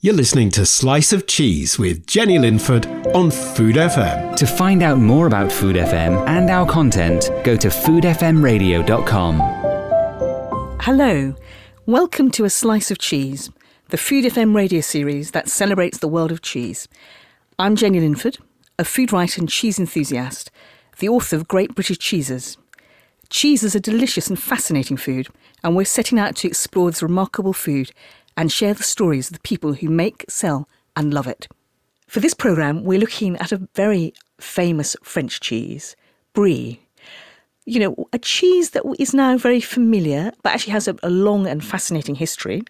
You're listening to Slice of Cheese with Jenny Linford on Food FM. To find out more about Food FM and our content, go to foodfmradio.com. Hello, welcome to A Slice of Cheese, the Food FM radio series that celebrates the world of cheese. I'm Jenny Linford, a food writer and cheese enthusiast, the author of Great British Cheeses. Cheese is a delicious and fascinating food, and we're setting out to explore this remarkable food and share the stories of the people who make, sell, and love it. For this programme, we're looking at a very famous French cheese, Brie. You know, a cheese that is now very familiar, but actually has a, a long and fascinating history.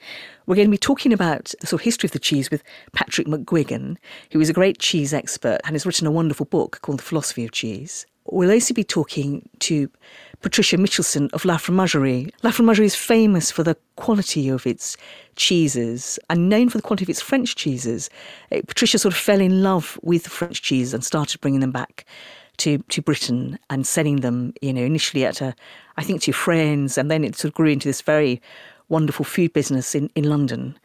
We're going to be talking about the sort of history of the cheese with Patrick McGuigan, who is a great cheese expert and has written a wonderful book called The Philosophy of Cheese. We'll also be talking to Patricia Michelson of La Fromagerie. La Fromagerie is famous for the quality of its cheeses and known for the quality of its French cheeses. Uh, Patricia sort of fell in love with French cheese and started bringing them back to, to Britain and selling them, you know, initially at a, I think to friends, and then it sort of grew into this very wonderful food business in, in London.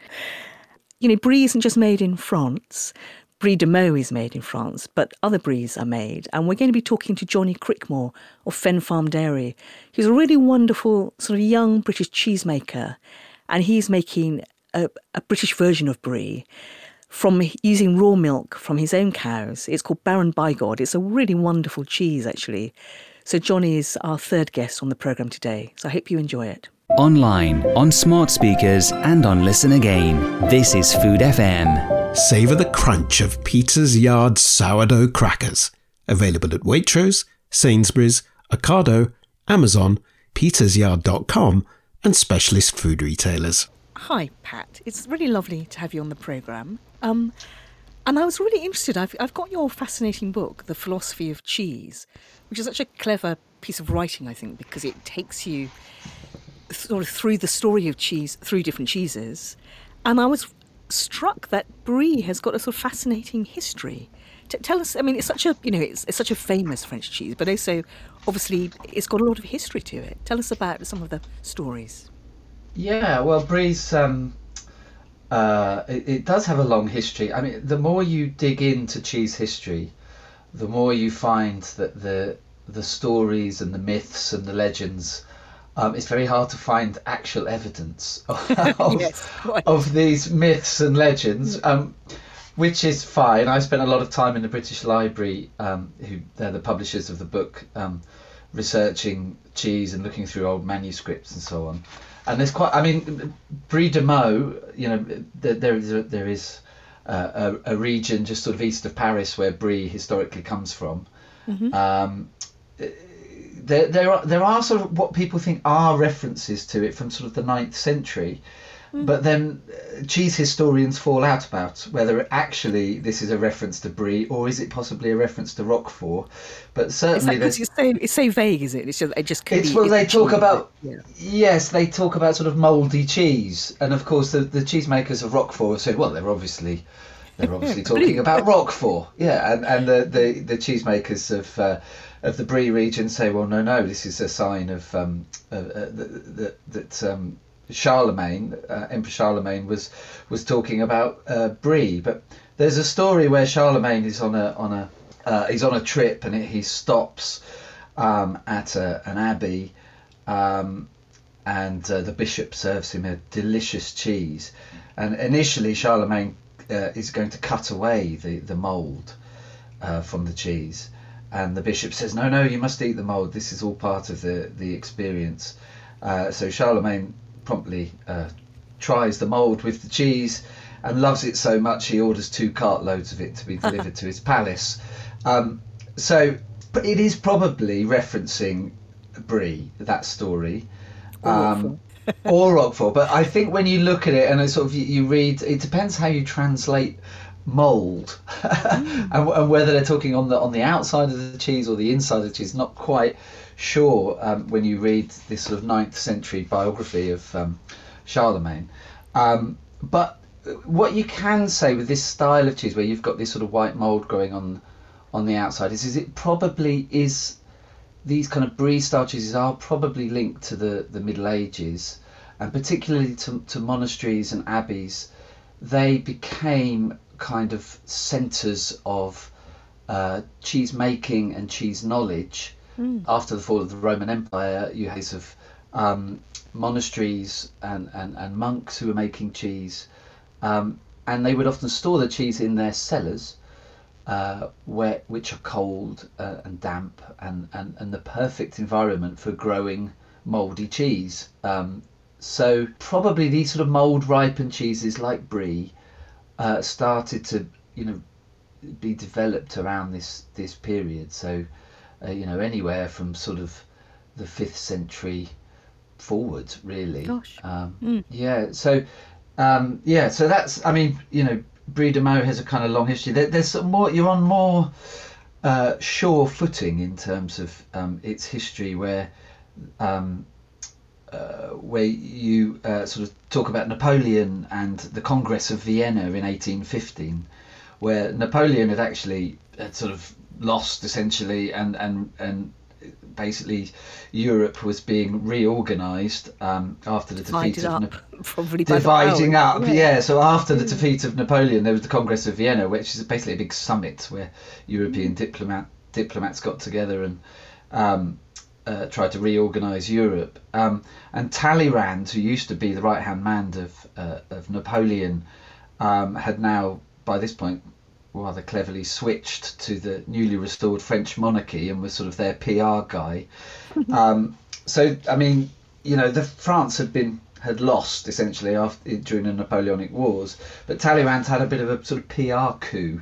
You know, Brie isn't just made in France. Brie de Meaux is made in France, but other Bries are made. And we're going to be talking to Jonny Crickmore of Fen Farm Dairy. He's a really wonderful sort of young British cheesemaker, and he's making a, a British version of Brie from using raw milk from his own cows. It's called Baron Bigod. It's a really wonderful cheese, actually. So Jonny is our third guest on the programme today. So I hope you enjoy it. Online, on smart speakers, and on Listen Again. This is Food FM. Savour the crunch of Peter's Yard sourdough crackers. Available at Waitrose, Sainsbury's, Ocado, Amazon, petersyard.com, and specialist food retailers. Hi, Pat. It's really lovely to have you on the programme. Um, and I was really interested. I've, I've got your fascinating book, The Philosophy of Cheese, which is such a clever piece of writing, I think, because it takes you sort of through the story of cheese, through different cheeses. And I was struck that brie has got a sort of fascinating history. T- tell us, I mean, it's such a you know it's, it's such a famous French cheese, but also obviously it's got a lot of history to it. Tell us about some of the stories. Yeah, well, brie's um, uh, it, it does have a long history. I mean, the more you dig into cheese history, the more you find that the the stories and the myths and the legends um, it's very hard to find actual evidence of, yes, of these myths and legends, um, which is fine. I spent a lot of time in the British Library, um, who they're the publishers of the book, um, researching cheese and looking through old manuscripts and so on. And there's quite, I mean, Brie de Meaux, you know, there, there is, a, there is a, a, region just sort of east of Paris where Brie historically comes from. Mm-hmm um, there there are there are sort of what people think are references to it from sort of the 9th century. Mm. But then uh, cheese historians fall out about whether actually this is a reference to brie or is it possibly a reference to Roquefort. But certainly, it's, it's, so, it's so vague, is it? It's just it just it's be, well they talk about yeah. yes they talk about sort of mouldy cheese, and of course the the cheesemakers of Roquefort said well they're obviously they're obviously talking about Roquefort, yeah, and and the the, the cheesemakers of uh, of the Brie region say, well, no, no, this is a sign of um, uh, uh, that, that um, Charlemagne, uh, Emperor Charlemagne, was was talking about uh, Brie. But there's a story where Charlemagne is on a on a uh, he's on a trip and it, he stops um, at a, an abbey, um, and uh, the bishop serves him a delicious cheese. And initially, Charlemagne is going to cut away the the mould from the cheese and the bishop says, "No, no, you must eat the mold. This is all part of the the experience." Uh, so Charlemagne promptly uh, tries the mold with the cheese and loves it so much he orders two cartloads of it to be delivered to his palace. Um, so it is probably referencing Brie, that story. Um, or Roquefort, but I think when you look at it and sort of you, you read, it depends how you translate mold mm. and, and, whether they're talking on the on the outside of the cheese or the inside of the cheese not quite sure um, when you read this sort of 9th century biography of um, Charlemagne um, but what you can say with this style of cheese where you've got this sort of white mold growing on on the outside is, is it probably is these kind of brie style cheeses are probably linked to the the middle ages and particularly to, to monasteries and abbeys they became kind of centres of uh, cheese making and cheese knowledge. Mm. After the fall of the Roman Empire, you had of um, monasteries and, and, and monks who were making cheese, um, and they would often store the cheese in their cellars, uh, where which are cold uh, and damp and, and, and the perfect environment for growing mouldy cheese. Um, so probably these sort of mould ripened cheeses like brie uh, started to you know be developed around this this period. So uh, you know anywhere from sort of the fifth century forward, really. Gosh. Um, mm. Yeah. So um, yeah. So that's I mean you know Brie de Meaux has a kind of long history. There, there's more. You're on more uh, sure footing in terms of um, its history, where um, uh, where you uh, sort of talk about Napoleon and the Congress of Vienna in 1815, where Napoleon had actually had sort of lost essentially, and and and basically Europe was being reorganised um, after the Divided defeat of Na- probably dividing up. Yeah. yeah. so after the defeat of Napoleon, there was the Congress of Vienna, which is basically a big summit where European mm. diplomat diplomats got together and um, uh, tried to reorganise Europe. Um, and Talleyrand, who used to be the right hand man of, uh, of Napoleon, um, had now, by this point, rather cleverly switched to the newly restored French monarchy and was sort of their PR guy. um, so, I mean, you know, the France had been had lost essentially after during the Napoleonic Wars, but Talleyrand had a bit of a sort of PR coup.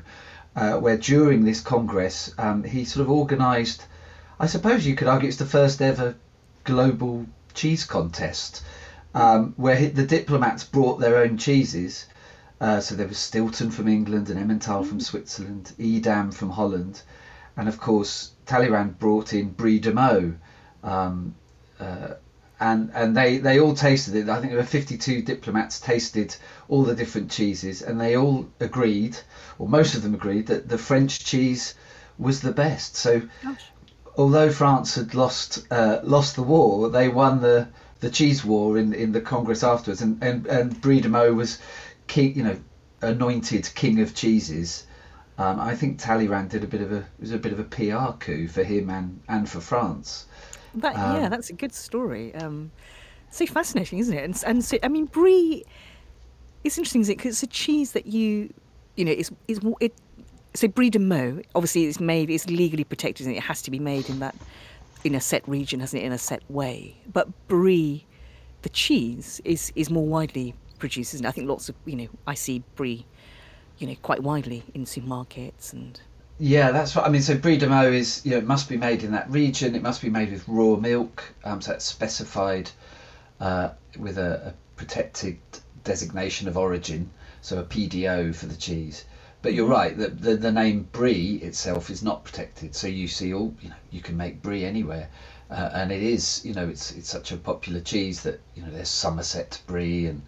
Uh, where during this Congress um, he sort of organised I suppose you could argue it's the first ever global cheese contest um, where the diplomats brought their own cheeses. Uh, so there was Stilton from England and Emmental from mm. Switzerland, Edam from Holland, and of course Talleyrand brought in Brie de Meaux, um, uh, and and they they all tasted it. I think there were 52 diplomats tasted all the different cheeses, and they all agreed, or most of them agreed, that the French cheese was the best. So Gosh although France had lost uh, lost the war, they won the the cheese war in in the Congress afterwards, and and and Brie de Meaux was king, you know, anointed king of cheeses. Um, I think Talleyrand did a bit of a was a bit of a PR coup for him and and for France. That, um, yeah, that's a good story. Um, so fascinating, isn't it? And, and so I mean, brie. It's interesting, isn't it? Because it's a cheese that you, you know, it's, it's it so brie de Meaux, obviously, it's made, it's legally protected, and it has to be made in that, in a set region, hasn't it, in a set way. But brie, the cheese, is is more widely produced, isn't it? I think lots of, you know, I see brie, you know, quite widely in supermarkets and. Yeah, that's what I mean. So brie de Meaux is, you know, must be made in that region. It must be made with raw milk. Um, so that's specified uh, with a, a protected designation of origin, so a PDO for the cheese. But you're right that the, the name brie itself is not protected. So you see all you know you can make brie anywhere, uh, and it is you know it's it's such a popular cheese that you know there's Somerset brie and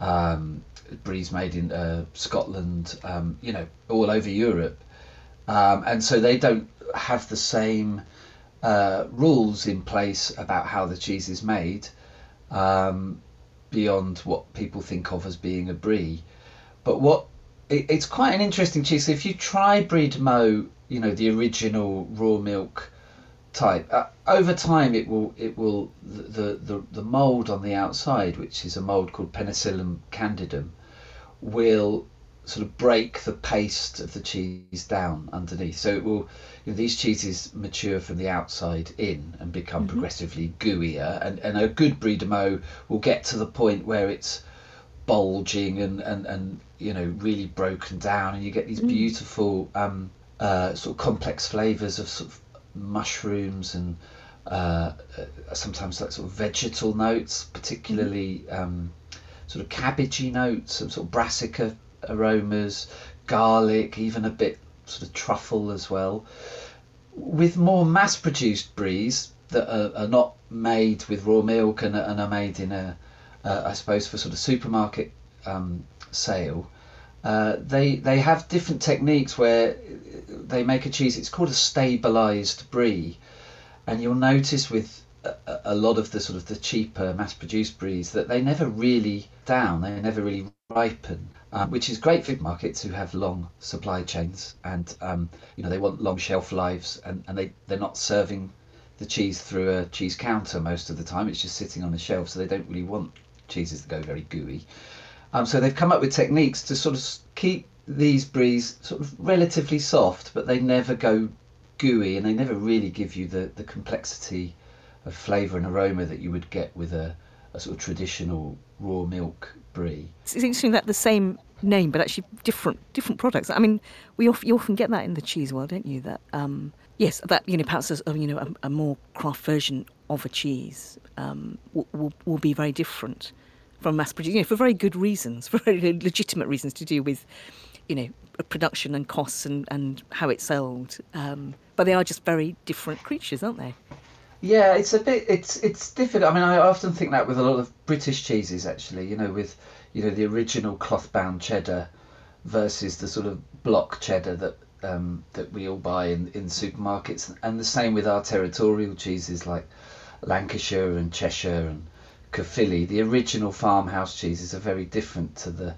um, brie's made in uh, Scotland, um, you know all over Europe, um, and so they don't have the same uh, rules in place about how the cheese is made um, beyond what people think of as being a brie. But what it, it's quite an interesting cheese. So if you try de Meaux, you know the original raw milk type, uh, over time it will it will the, the the mold on the outside, which is a mold called Penicillium candidum, will sort of break the paste of the cheese down underneath. So it will, you know, these cheeses mature from the outside in and become mm-hmm. progressively gooier. And, and a good Brie de Meaux will get to the point where it's bulging and, and, and you know really broken down and you get these mm. beautiful um, uh, sort of complex flavors of sort of mushrooms and uh, uh, sometimes like sort of vegetal notes particularly mm. um, sort of cabbagey notes some sort of brassica aromas garlic even a bit sort of truffle as well with more mass produced bries that are, are not made with raw milk and, and are made in a uh, I suppose for sort of supermarket um, sale, uh, they they have different techniques where they make a cheese. It's called a stabilized brie, and you'll notice with a, a lot of the sort of the cheaper mass-produced bries that they never really down. They never really ripen, um, which is great for markets who have long supply chains and um, you know they want long shelf lives and, and they, they're not serving the cheese through a cheese counter most of the time. It's just sitting on the shelf, so they don't really want cheeses that go very gooey. Um, so they've come up with techniques to sort of keep these bries sort of relatively soft, but they never go gooey and they never really give you the, the complexity of flavour and aroma that you would get with a, a sort of traditional raw milk brie. It's interesting that the same name, but actually different different products. I mean, we often, you often get that in the cheese world, don't you? That um, yes, that you know perhaps a, you know a, a more craft version of a cheese um, will, will, will be very different from mass produced, you know, for very good reasons, for very legitimate reasons to do with, you know, production and costs and, and how it's sold. Um, but they are just very different creatures, aren't they? Yeah, it's a bit. It's it's difficult. I mean, I often think that with a lot of British cheeses, actually. You know, with you know the original cloth-bound cheddar versus the sort of block cheddar that um, that we all buy in, in supermarkets, and the same with our territorial cheeses like Lancashire and Cheshire and Caerphilly. The original farmhouse cheeses are very different to the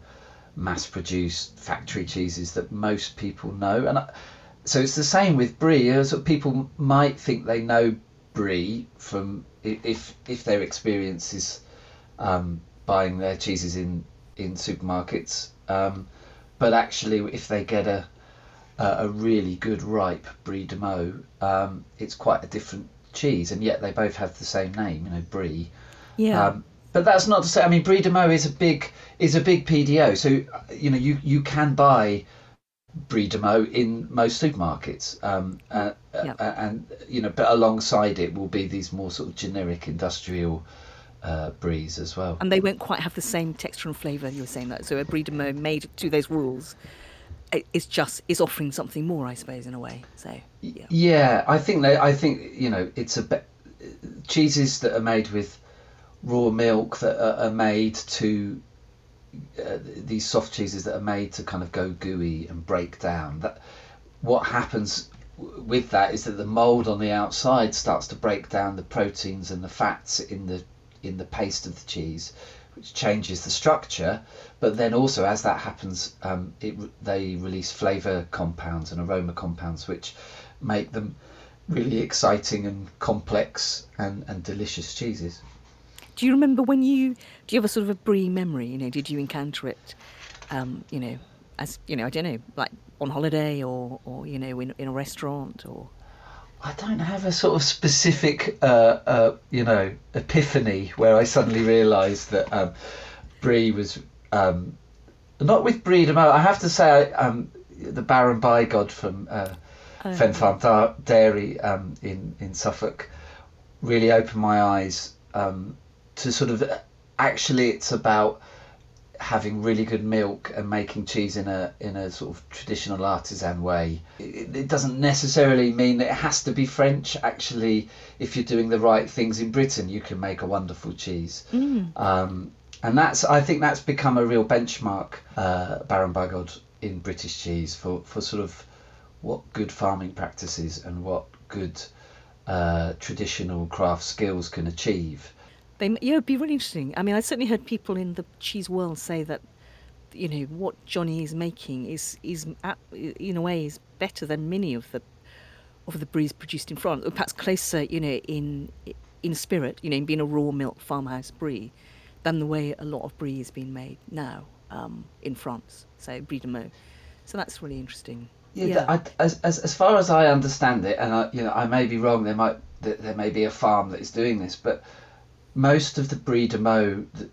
mass-produced factory cheeses that most people know, and I, so it's the same with brie. So people might think they know brie from if if their experience is um, buying their cheeses in in supermarkets, um, but actually if they get a a really good ripe Brie de Meaux, um, it's quite a different cheese, and yet they both have the same name, you know, Brie. Yeah. Um, but that's not to say. I mean, Brie de is a big is a big PDO, so you know you you can buy Brie de Meaux in most supermarkets, um, uh, uh, and you know, but alongside it will be these more sort of generic industrial uh, as well. And they won't quite have the same texture and flavour. You were saying that, so a Brie de Meaux made to those rules is just is offering something more, I suppose, in a way. So yeah, yeah I think that I think you know it's a be- cheeses that are made with raw milk that are, are made to uh, these soft cheeses that are made to kind of go gooey and break down. That what happens with that is that the mold on the outside starts to break down the proteins and the fats in the in the paste of the cheese, which changes the structure. But then also, as that happens, um, it, they release flavour compounds and aroma compounds, which make them really exciting and complex and, and delicious cheeses. Do you remember when you do you have a sort of a brie memory? You know, did you encounter it? Um, you know, as you know, I don't know, like on holiday or or you know, in in a restaurant or. I don't have a sort of specific, uh, uh, you know, epiphany where I suddenly realised that um, Brie was um, not with Brie. I have to say, um, the Baron Bigod from uh, oh. Dairy um, in in Suffolk really opened my eyes um, to sort of actually it's about having really good milk and making cheese in a in a sort of traditional artisan way. It, it, doesn't necessarily mean that it has to be French. Actually, if you're doing the right things in Britain, you can make a wonderful cheese. Mm. Um, and that's I think that's become a real benchmark, uh, Baron Bigod in British cheese for for sort of what good farming practices and what good uh, traditional craft skills can achieve. They, yeah, it'd be really interesting. I mean, I certainly heard people in the cheese world say that, you know, what Jonny is making is is in a way is better than many of the of the bries produced in France, or perhaps closer, you know, in in spirit, you know, in being a raw milk farmhouse brie, than the way a lot of brie is being made now um, in France. So brie de Meaux. So that's really interesting. Yeah, yeah. I, as, as as far as I understand it, and I, you know, I may be wrong. There might there may be a farm that is doing this, but most of the Brie de Meaux, the,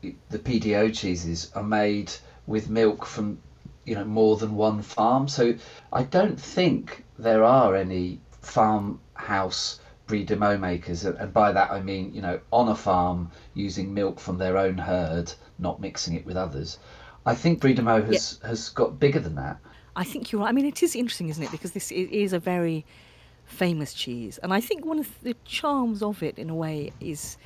the, the PDO cheeses, are made with milk from you know more than one farm. So I don't think there are any farmhouse Brie de Meaux makers, and by that I mean you know on a farm using milk from their own herd, not mixing it with others. I think Brie de Meaux has yeah. has got bigger than that. I think you're right. I mean, it is interesting, isn't it? Because this is a very famous cheese. And I think one of the charms of it, in a way, is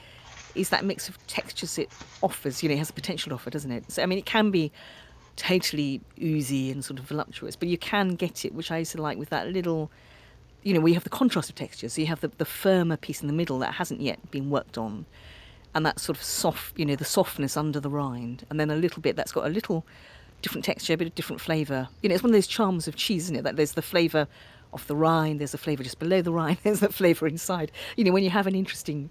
is that mix of textures it offers. You know, it has a potential offer, doesn't it? So I mean, it can be totally oozy and sort of voluptuous, but you can get it, which I used to like with that little. You know, we have the contrast of textures. So you have the, the firmer piece in the middle that hasn't yet been worked on, and that sort of soft, you know, the softness under the rind, and then a little bit that's got a little different texture, a bit of different flavour. You know, it's one of those charms of cheese, isn't it? That there's the flavour of the rind, there's the flavour just below the rind, there's the flavour inside. You know, when you have an interesting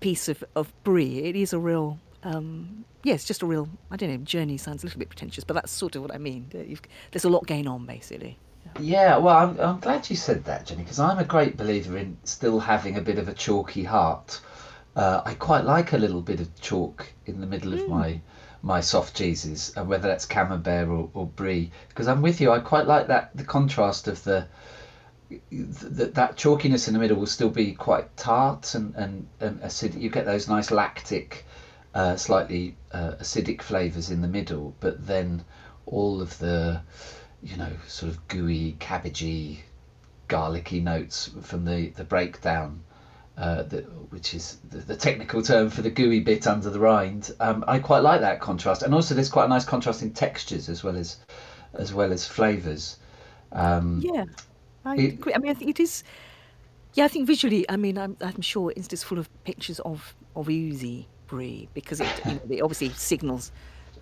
piece of, of brie, it is a real, um, yeah, it's just a real, I don't know, journey sounds a little bit pretentious, but that's sort of what I mean. You've, there's a lot going on, basically. Yeah, well, I'm, I'm glad you said that, Jenny, because I'm a great believer in still having a bit of a chalky heart. Uh, I quite like a little bit of chalk in the middle of my my soft cheeses, uh, whether that's camembert or, or brie, because I'm with you. I quite like that the contrast of the that that chalkiness in the middle will still be quite tart and and, and acidic. You get those nice lactic, uh, slightly uh, acidic flavors in the middle, but then all of the you know sort of gooey, cabbagey, garlicky notes from the the breakdown. Uh, the, which is the, the, technical term for the gooey bit under the rind. Um, I quite like that contrast, and also there's quite a nice contrast in textures as well as as well as flavors. Um, yeah, I it, agree. I mean, I think it is. Yeah, I think visually, I mean, I'm, I'm sure it's just full of pictures of of oozy brie because it, you know, it obviously signals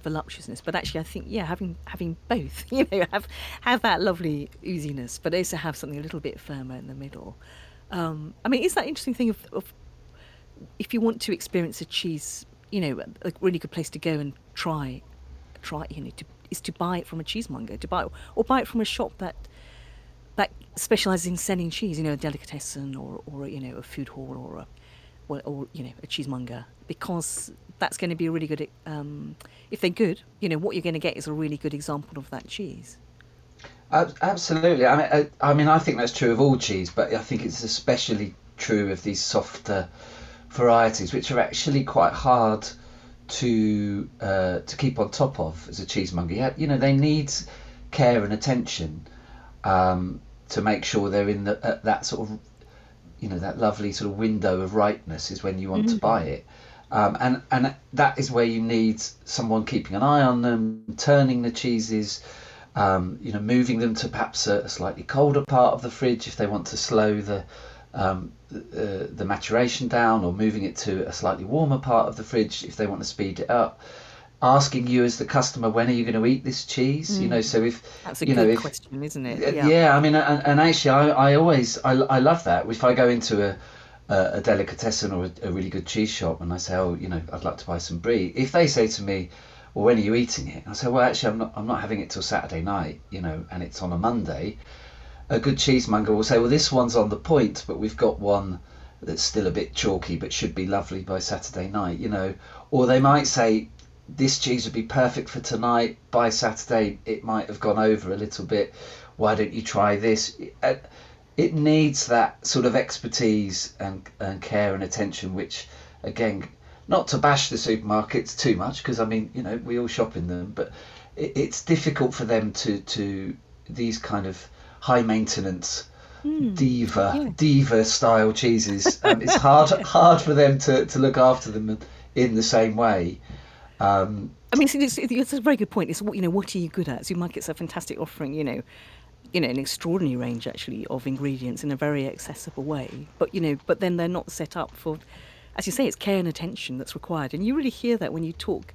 voluptuousness. But actually, I think yeah, having having both, you know, have have that lovely ooziness, but also have something a little bit firmer in the middle. Um, I mean, it's that interesting thing of, of if you want to experience a cheese, you know, a really good place to go and try, try, you know, to, is to buy it from a cheesemonger, to buy or buy it from a shop that that specialises in selling cheese, you know, a delicatessen or, or you know, a food hall or a, or, or you know, a cheesemonger, because that's going to be a really good. Um, if they're good, you know, what you're going to get is a really good example of that cheese. Absolutely. I mean, I, I mean, I think that's true of all cheese, but I think it's especially true of these softer varieties, which are actually quite hard to uh, to keep on top of as a cheesemonger. You know, they need care and attention. Um, to make sure they're in the, uh, that sort of you know that lovely sort of window of ripeness is when you want mm-hmm. to buy it um, and and that is where you need someone keeping an eye on them turning the cheeses um, you know moving them to perhaps a, a, slightly colder part of the fridge if they want to slow the um, the, the maturation down or moving it to a slightly warmer part of the fridge if they want to speed it up asking you as the customer when are you going to eat this cheese? Mm. you know so if that's a you good know, if, question isn't it? Yeah, yeah i mean and, and actually I, I always I, I love that. If i go into a a, a delicatessen or a, a, really good cheese shop and i say oh you know i'd like to buy some brie if they say to me well when are you eating it? I say well actually i'm not i'm not having it till saturday night you know and it's on a monday. A good cheesemonger will say well this one's on the point but we've got one that's still a bit chalky but should be lovely by saturday night you know. Or they might say this cheese would be perfect for tonight. By Saturday, it might have gone over a little bit. Why don't you try this? Uh, it needs that sort of expertise and, and care and attention, which, again, not to bash the supermarkets too much, because I mean, you know, we all shop in them, but it, it's difficult for them to, to these kind of high maintenance mm, diva yeah. diva style cheeses. Um, it's hard hard for them to, to look after them in the same way. Um, I mean, it's, it's, a very good point. It's you know, what are you good at? Supermarket's a fantastic offering. You know, you know, an extraordinary range actually of ingredients in a very accessible way. But you know, but then they're not set up for, as you say, it's care and attention that's required. And you really hear that when you talk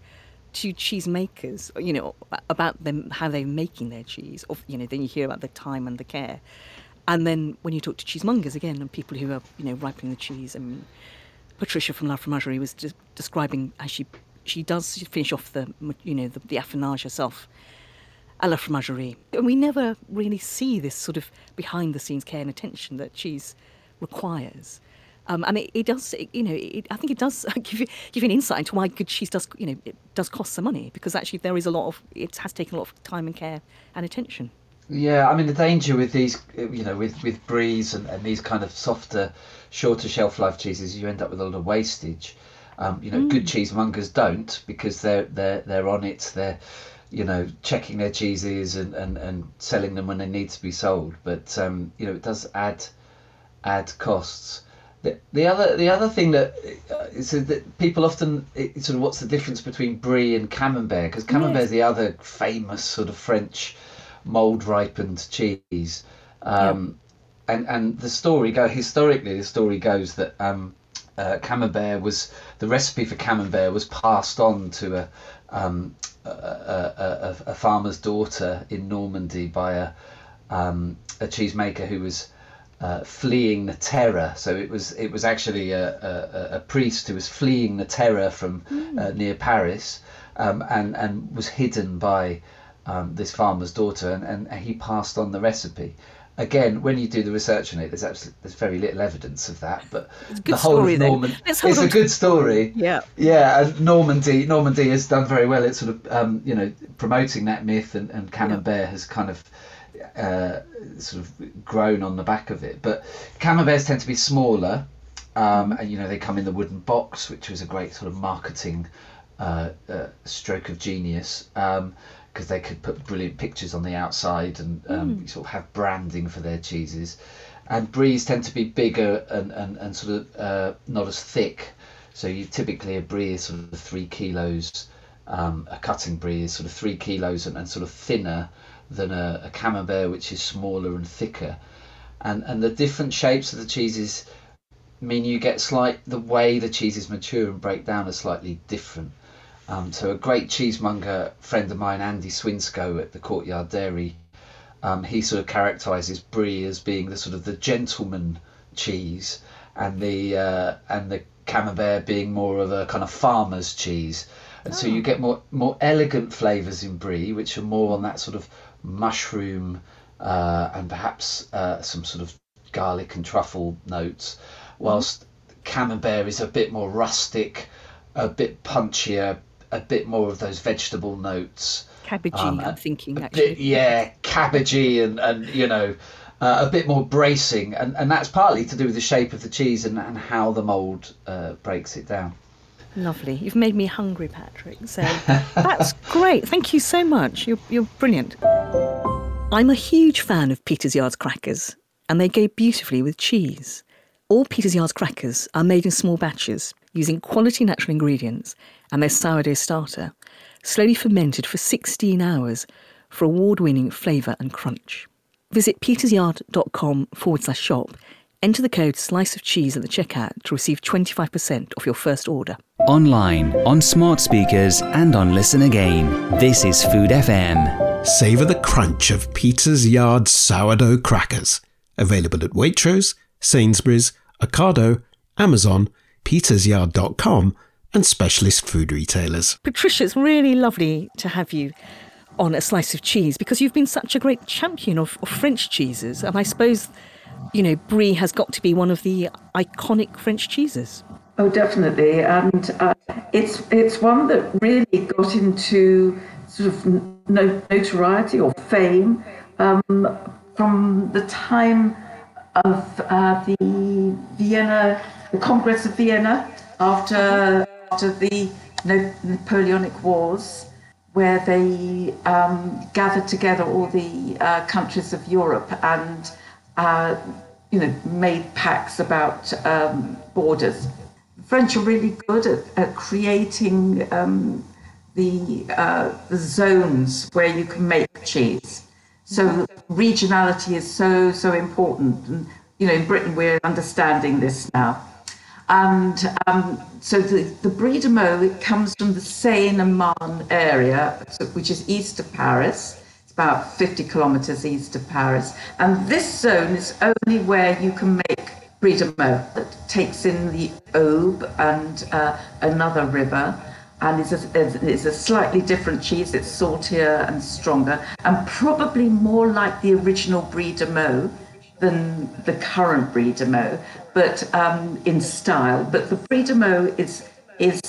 to cheese makers, you know, about them how they're making their cheese. Or you know, then you hear about the time and the care. And then when you talk to cheesemongers again and people who are you know ripening the cheese, I mean, Patricia from La Fromagerie was describing how she she does finish off the you know the, the affinage herself a la fromagerie. And we never really see this sort of behind the scenes care and attention that cheese requires. Um, and it, it does, it, you know, it, I think it does give you, give you an insight into why good cheese does, you know, it does cost some money because actually there is a lot of, it has taken a lot of time and care and attention. Yeah, I mean the danger with these, you know, with with bries and, and these kind of softer, shorter shelf life cheeses, you end up with a lot of wastage. Um, you know, mm. good cheesemongers don't because they're they're they're on it. They're you know checking their cheeses and, and, and selling them when they need to be sold. But um, you know, it does add add costs. The, the other the other thing that uh, is that people often it, sort of what's the difference between brie and camembert because camembert yes. is the other famous sort of French mold ripened cheese. Um, yeah. And and the story go historically the story goes that um, uh, camembert was the recipe for camembert was passed on to a, um, a, a, a, farmer's daughter in Normandy by a, um, a cheesemaker who was uh, fleeing the terror. So it was it was actually a, a, a priest who was fleeing the terror from mm. uh, near Paris, um, and and was hidden by um, this farmer's daughter, and, and he passed on the recipe again, when you do the research on it, there's absolutely, there's very little evidence of that. But the whole story, of Normandy, it's a good story. Yeah, yeah. And Normandy, Normandy has done very well. It's sort of um, you know promoting that myth, and, and Camembert yeah. has kind of. Uh, sort of grown on the back of it, but camemberts tend to be smaller, um, and you know they come in the wooden box, which was a great sort of marketing uh, uh, stroke of genius. Um, because they could put brilliant pictures on the outside and um, mm. sort of have branding for their cheeses. And bries tend to be bigger and, and, and sort of uh, not as thick. So you typically a brie is sort of three kilos. Um, a cutting brie is sort of three kilos and, and sort of thinner than a, a camembert, which is smaller and thicker. And and the different shapes of the cheeses mean you get slight the way the cheeses mature and break down are slightly different. Um, so a great cheesemonger friend of mine, Andy Swinscoe at the Courtyard Dairy, um, he sort of characterises brie as being the sort of the gentleman cheese, and the uh, and the camembert being more of a kind of farmer's cheese. And oh. so you oh. get more more elegant flavours in brie, which are more on that sort of mushroom uh, and perhaps uh, some sort of garlic and truffle notes, whilst mm. camembert is a bit more rustic, a bit punchier, a bit more of those vegetable notes. Cabbagey, um, I'm thinking actually. Bit, yeah, cabbagey and, and you know, uh, a bit more bracing. And, and that's partly to do with the shape of the cheese and, and how the mould uh, breaks it down. Lovely. You've made me hungry, Patrick. So that's great. Thank you so much. You're, you're brilliant. I'm a huge fan of Peter's Yard's crackers, and they go beautifully with cheese. All Peter's Yard's crackers are made in small batches using quality natural ingredients and their sourdough starter, slowly fermented for 16 hours for award winning flavour and crunch. Visit petersyard.com forward slash shop. Enter the code slice of cheese at the checkout to receive 25% off your first order. Online, on smart speakers, and on Listen Again. This is Food FM. Savour the crunch of Peter's Yard sourdough crackers. Available at Waitrose, Sainsbury's, Ocado, Amazon, petersyard.com, and specialist food retailers. Patricia, it's really lovely to have you on a slice of cheese because you've been such a great champion of, of French cheeses, and I suppose you know brie has got to be one of the iconic French cheeses. Oh, definitely, and uh, it's it's one that really got into sort of notoriety or fame um, from the time of uh, the Vienna, the Congress of Vienna after after the Napoleonic Wars, where they um, gathered together all the uh, countries of Europe and uh, you know made pacts about um, borders. The French are really good at, at creating um, the uh, the zones where you can make cheese. So regionality is so so important, and you know in Britain we're understanding this now. And um, so the, the Brie de Meaux it comes from the Seine-et-Marne area, which is east of Paris. It's about 50 kilometers east of Paris. And this zone is only where you can make Brie de Meaux that takes in the Aube and uh, another river. And it's a, is a slightly different cheese. It's saltier and stronger, and probably more like the original Brie de Meaux than the current de Meaux but um, in style. But the de Meaux is is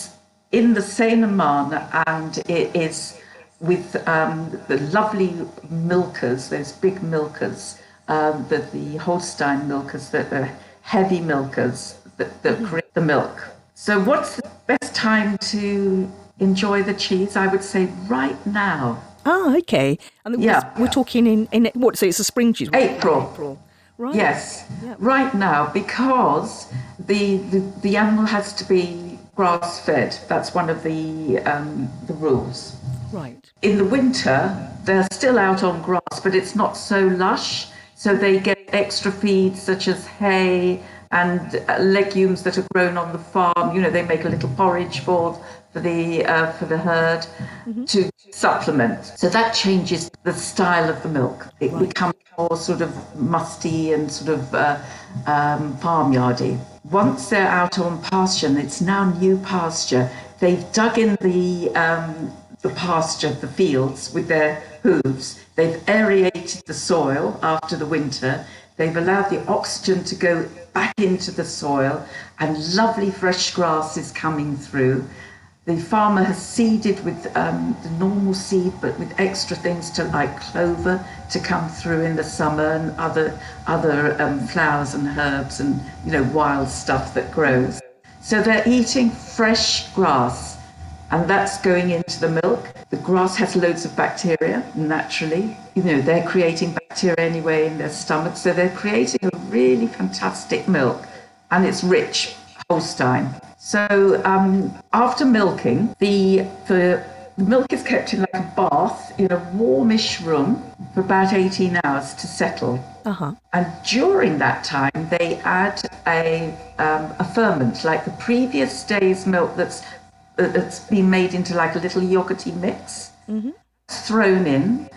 in the Seine-et-Marne, and it is with um, the lovely milkers, those big milkers, um, the, the Holstein milkers, the, the heavy milkers that, that mm-hmm. create the milk. So, what's the best time to enjoy the cheese? I would say right now. Ah, okay. And yeah. we're talking in, in what? So it's a spring cheese. April. April. Right. Yes, right now because the, the, the animal has to be grass fed. That's one of the um, the rules. Right. In the winter, they're still out on grass, but it's not so lush. So they get extra feeds such as hay and uh, legumes that are grown on the farm. You know, they make a little porridge for for the uh, for the herd mm-hmm. to supplement. So that changes the style of the milk. It right. becomes more sort of musty and sort of uh, um, farmyardy. Once they're out on pasture, and it's now new pasture, they've dug in the um, the pasture, the fields with their hooves. They've aerated the soil after the winter. They've allowed the oxygen to go back into the soil, and lovely fresh grass is coming through. The farmer has seeded with um, the normal seed, but with extra things to like clover to come through in the summer and other other um, flowers and herbs and you know wild stuff that grows. So they're eating fresh grass, and that's going into the milk. The grass has loads of bacteria naturally. You know they're creating bacteria anyway in their stomach, so they're creating a really fantastic milk, and it's rich Holstein. So um, after milking, the, the milk is kept in like a bath in a warmish room for about 18 hours to settle. Uh-huh. And during that time, they add a, um, a ferment, like the previous day's milk that's, that's been made into like a little yogurty mix, mm-hmm. thrown in,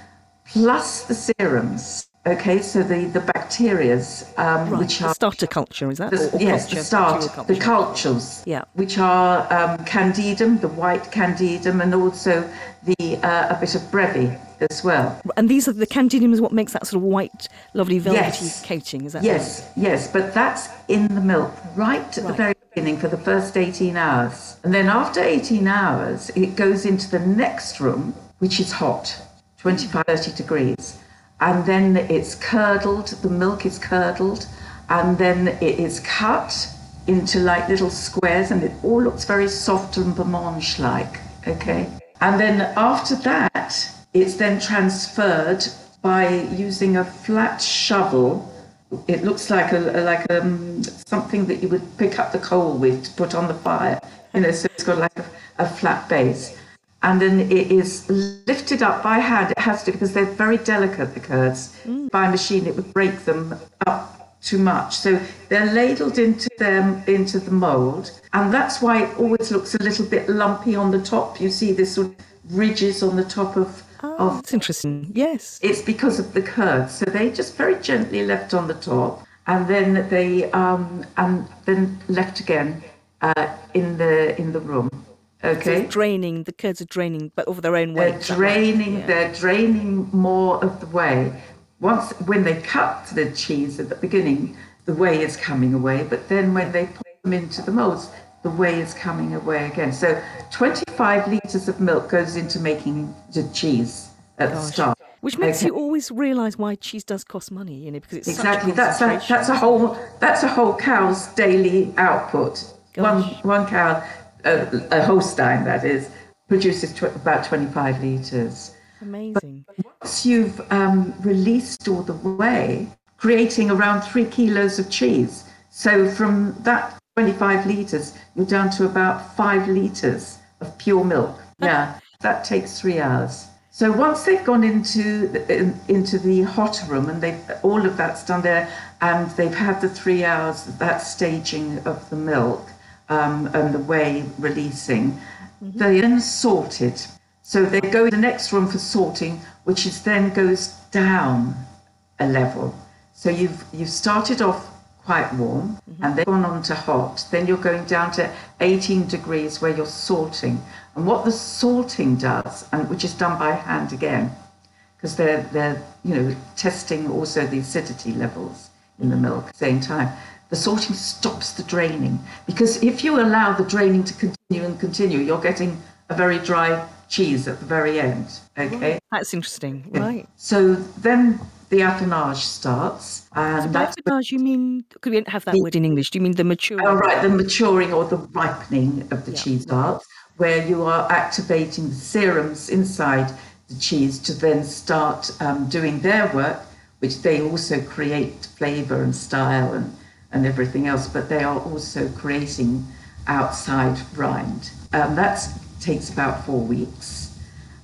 plus the serums. Okay, so the the bacterias, um, right. which are the starter culture, is that? The, yes, culture, the start, the cultures. Yeah. Which are um, candidum, the white candidum, and also the uh, a bit of brevi as well. And these are the candidum is what makes that sort of white, lovely velvety yes. coating. Is that? Yes, right? yes, but that's in the milk right at right. the very beginning for the first eighteen hours, and then after eighteen hours, it goes into the next room, which is hot, 25, 30 degrees and then it's curdled, the milk is curdled, and then it is cut into like little squares, and it all looks very soft and blancmange like. Okay. And then after that, it's then transferred by using a flat shovel. It looks like a like um, something that you would pick up the coal with to put on the fire. You know, so it's got like a, a flat base and then it is lifted up by hand. It has to because they're very delicate, the curds. Mm. By machine, it would break them up too much. So they're ladled into them into the mold, and that's why it always looks a little bit lumpy on the top. You see this sort of ridges on the top of. Oh, of, that's interesting. Yes, it's because of the curds. So they just very gently left on the top, and then they um, and then left again uh, in the in the room. Okay. So draining, the curds are draining, but of their own weight. They're draining, yeah. they're draining more of the whey. Once, when they cut the cheese at the beginning, the whey is coming away, but then when they put them into the molds, the whey is coming away again. So 25 litres of milk goes into making the cheese at Gosh. the start. Which makes okay. you always realise why cheese does cost money, you know, because it's exactly that's a, that's a whole that's a whole cow's daily output. Gosh. One one cow a, a Holstein, that is, produces tw- about 25 litres. Amazing. But once you've um, released all the whey, creating around three kilos of cheese. So from that 25 litres, you're down to about five litres of pure milk. Yeah, that takes three hours. So once they've gone into the, into the hot room and they've all of that's done there, and they've had the three hours that staging of the milk, um, and the whey releasing. Mm-hmm. They then sorted. So they go in the next room for sorting, which is then goes down a level. So you've you've started off quite warm mm-hmm. and then gone on to hot. Then you're going down to 18 degrees where you're sorting. And what the sorting does, and which is done by hand again, because they're they're you know testing also the acidity levels in the milk at the same time the sorting stops the draining. Because if you allow the draining to continue and continue, you're getting a very dry cheese at the very end. Okay. That's interesting. Right. So then the affinage starts. And so by affinage, you mean, could we have that the, word in English? Do you mean the maturing? Oh, right, the maturing or the ripening of the cheese starts, where you are activating the serums inside the cheese to then start um, doing their work, which they also create flavour and style and and everything else, but they are also creating outside rind. Um, that takes about four weeks,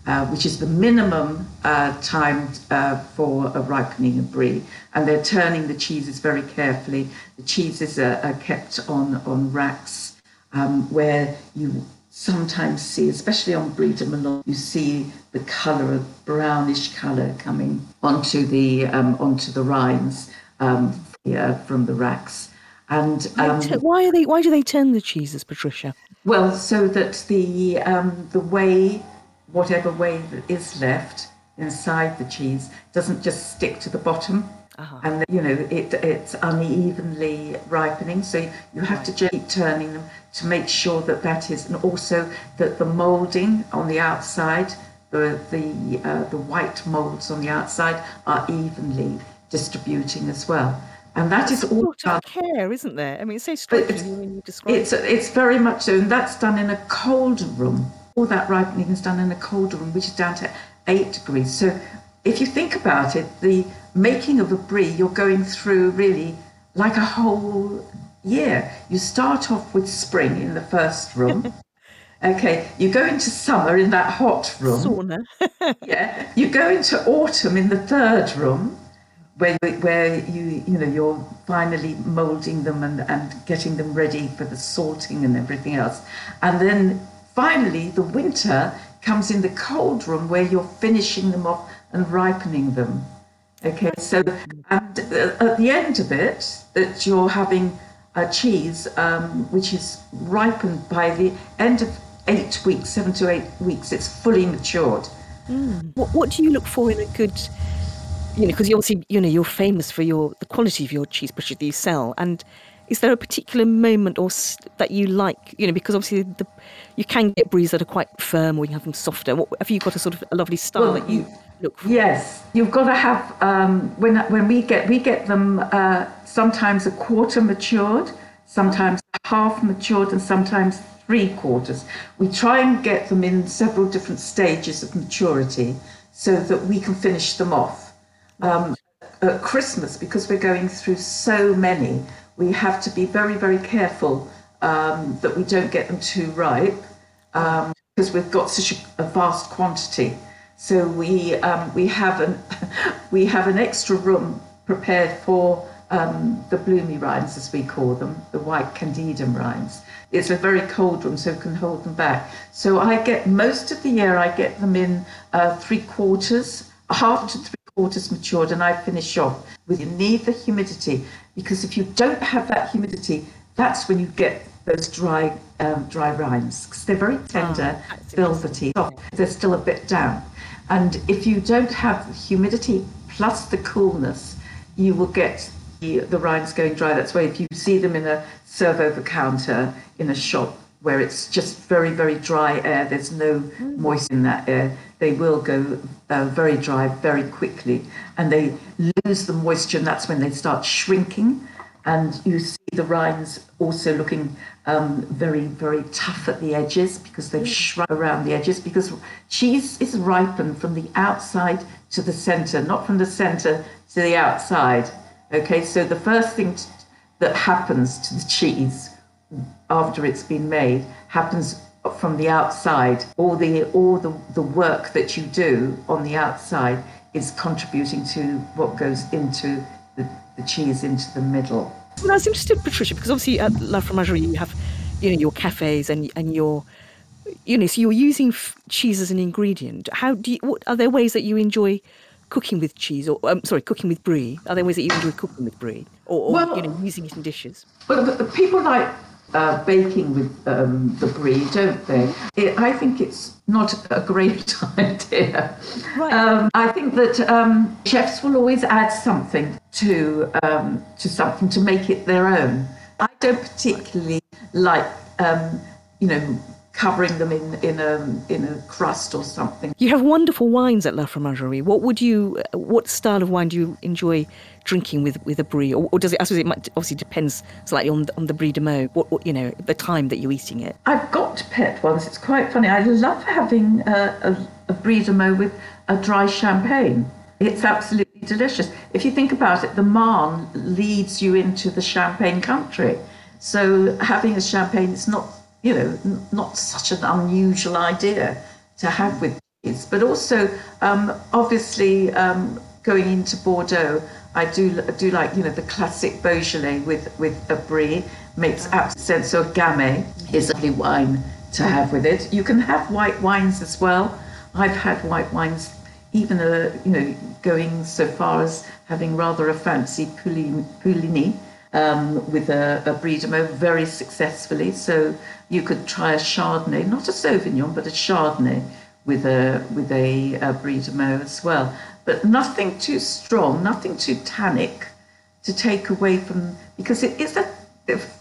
uh, which is the minimum uh, time uh, for a ripening of brie, and they're turning the cheeses very carefully. The cheeses are, are kept on on racks um, where you sometimes see, especially on Brie de Melun, you see the colour of brownish colour coming onto the um, onto the rinds um, yeah, from the racks. And um, why are they? Why do they turn the cheeses, Patricia? Well, so that the um, the whey, whatever whey that is left inside the cheese, doesn't just stick to the bottom. Uh-huh. And you know it, it's unevenly ripening, so you have right. to keep turning them to make sure that that is, and also that the moulding on the outside, the the uh, the white moulds on the outside are evenly distributing as well. And that is all done. care, isn't there? I mean, it's so striking when you describe it's, it. It's very much so, and that's done in a cold room. All that ripening is done in a cold room, which is down to eight degrees. So if you think about it, the making of a brie, you're going through really like a whole year. You start off with spring in the first room. okay, you go into summer in that hot room. Sauna. yeah, you go into autumn in the third room. Where, where you you know you're finally molding them and, and getting them ready for the sorting and everything else and then finally the winter comes in the cold room where you're finishing them off and ripening them Okay, so and uh, at the end of it, that you're having a cheese um, which is ripened by the end of eight weeks, seven to eight weeks, it's fully matured. Mm. What, what do you look for in a good, you know, because you obviously, you know, you're famous for your the quality of your cheese butcher that you sell, and is there a particular moment or that you like, you know, because obviously the, you can get breeds that are quite firm or you have them softer. What, have you got a sort of a lovely style well, that you look for? Yes, you've got to have um, when when we get we get them uh, sometimes a quarter matured, sometimes half matured, and sometimes three quarters. We try and get them in several different stages of maturity so that we can finish them off. Um, at Christmas, because we're going through so many, we have to be very, very careful um, that we don't get them too ripe um, because we've got such a, vast quantity. So we um, we have an we have an extra room prepared for um, the bloomy rinds, as we call them, the white candidum rinds. It's a very cold room, so we can hold them back. So I get most of the year I get them in uh, three quarters, half to three quarters matured, and I finish off with you need the humidity because if you don't have that humidity, that's when you get those dry um, dry rinds because they're very tender, oh, velvety, soft. They're still a bit down. And if you don't have humidity plus the coolness, you will get the, the rinds going dry. That's why if you see them in a serve over counter in a shop where it's just very, very dry air, there's no mm. moisture in that air, they will go uh, very dry very quickly and they lose the moisture, and that's when they start shrinking. And you see the rinds also looking um, very, very tough at the edges because they've shrunk around the edges. Because cheese is ripened from the outside to the center, not from the center to the outside. Okay, so the first thing t- that happens to the cheese after it's been made happens from the outside. All the all the, the work that you do on the outside is contributing to what goes into the, the cheese into the middle. Well, I was interested, Patricia, because obviously at La Fromagerie you have, you know, your cafes and and your, you know, so you're using f- cheese as an ingredient. How do you? What are there ways that you enjoy cooking with cheese, or um, sorry, cooking with brie? Are there ways that you enjoy cooking with brie, or, or well, you know, using it in dishes? Well, the, the people like uh, baking with um, the brie, don't they? It, I think it's not a great idea. Right. Um, I think that um, chefs will always add something to um, to something to make it their own. I don't particularly like, um, you know, covering them in in a in a crust or something. You have wonderful wines at La Fromagerie. What would you? What style of wine do you enjoy drinking with with a brie, or, or does it? I suppose it might, obviously depends slightly on the, on the brie de meaux. What, what, you know, the time that you're eating it. I've got pet ones. It's quite funny. I love having a, a, a brie de meaux with a dry champagne. It's absolutely delicious. If you think about it, the Marne leads you into the Champagne country. So having a champagne is not you know, not such an unusual idea to have with cheese. But also, um, obviously, um, going into Bordeaux, I do do like you know the classic Beaujolais with with a brie makes absolute sense. So Gamay is a lovely wine to have with it. You can have white wines as well. I've had white wines, even uh, you know going so far as having rather a fancy Pouligny um, with a, a Brie de Meaux very successfully. So you could try a Chardonnay, not a Sauvignon, but a Chardonnay with a with a, a Brie de Meaux as well. But nothing too strong, nothing too tannic to take away from because it is a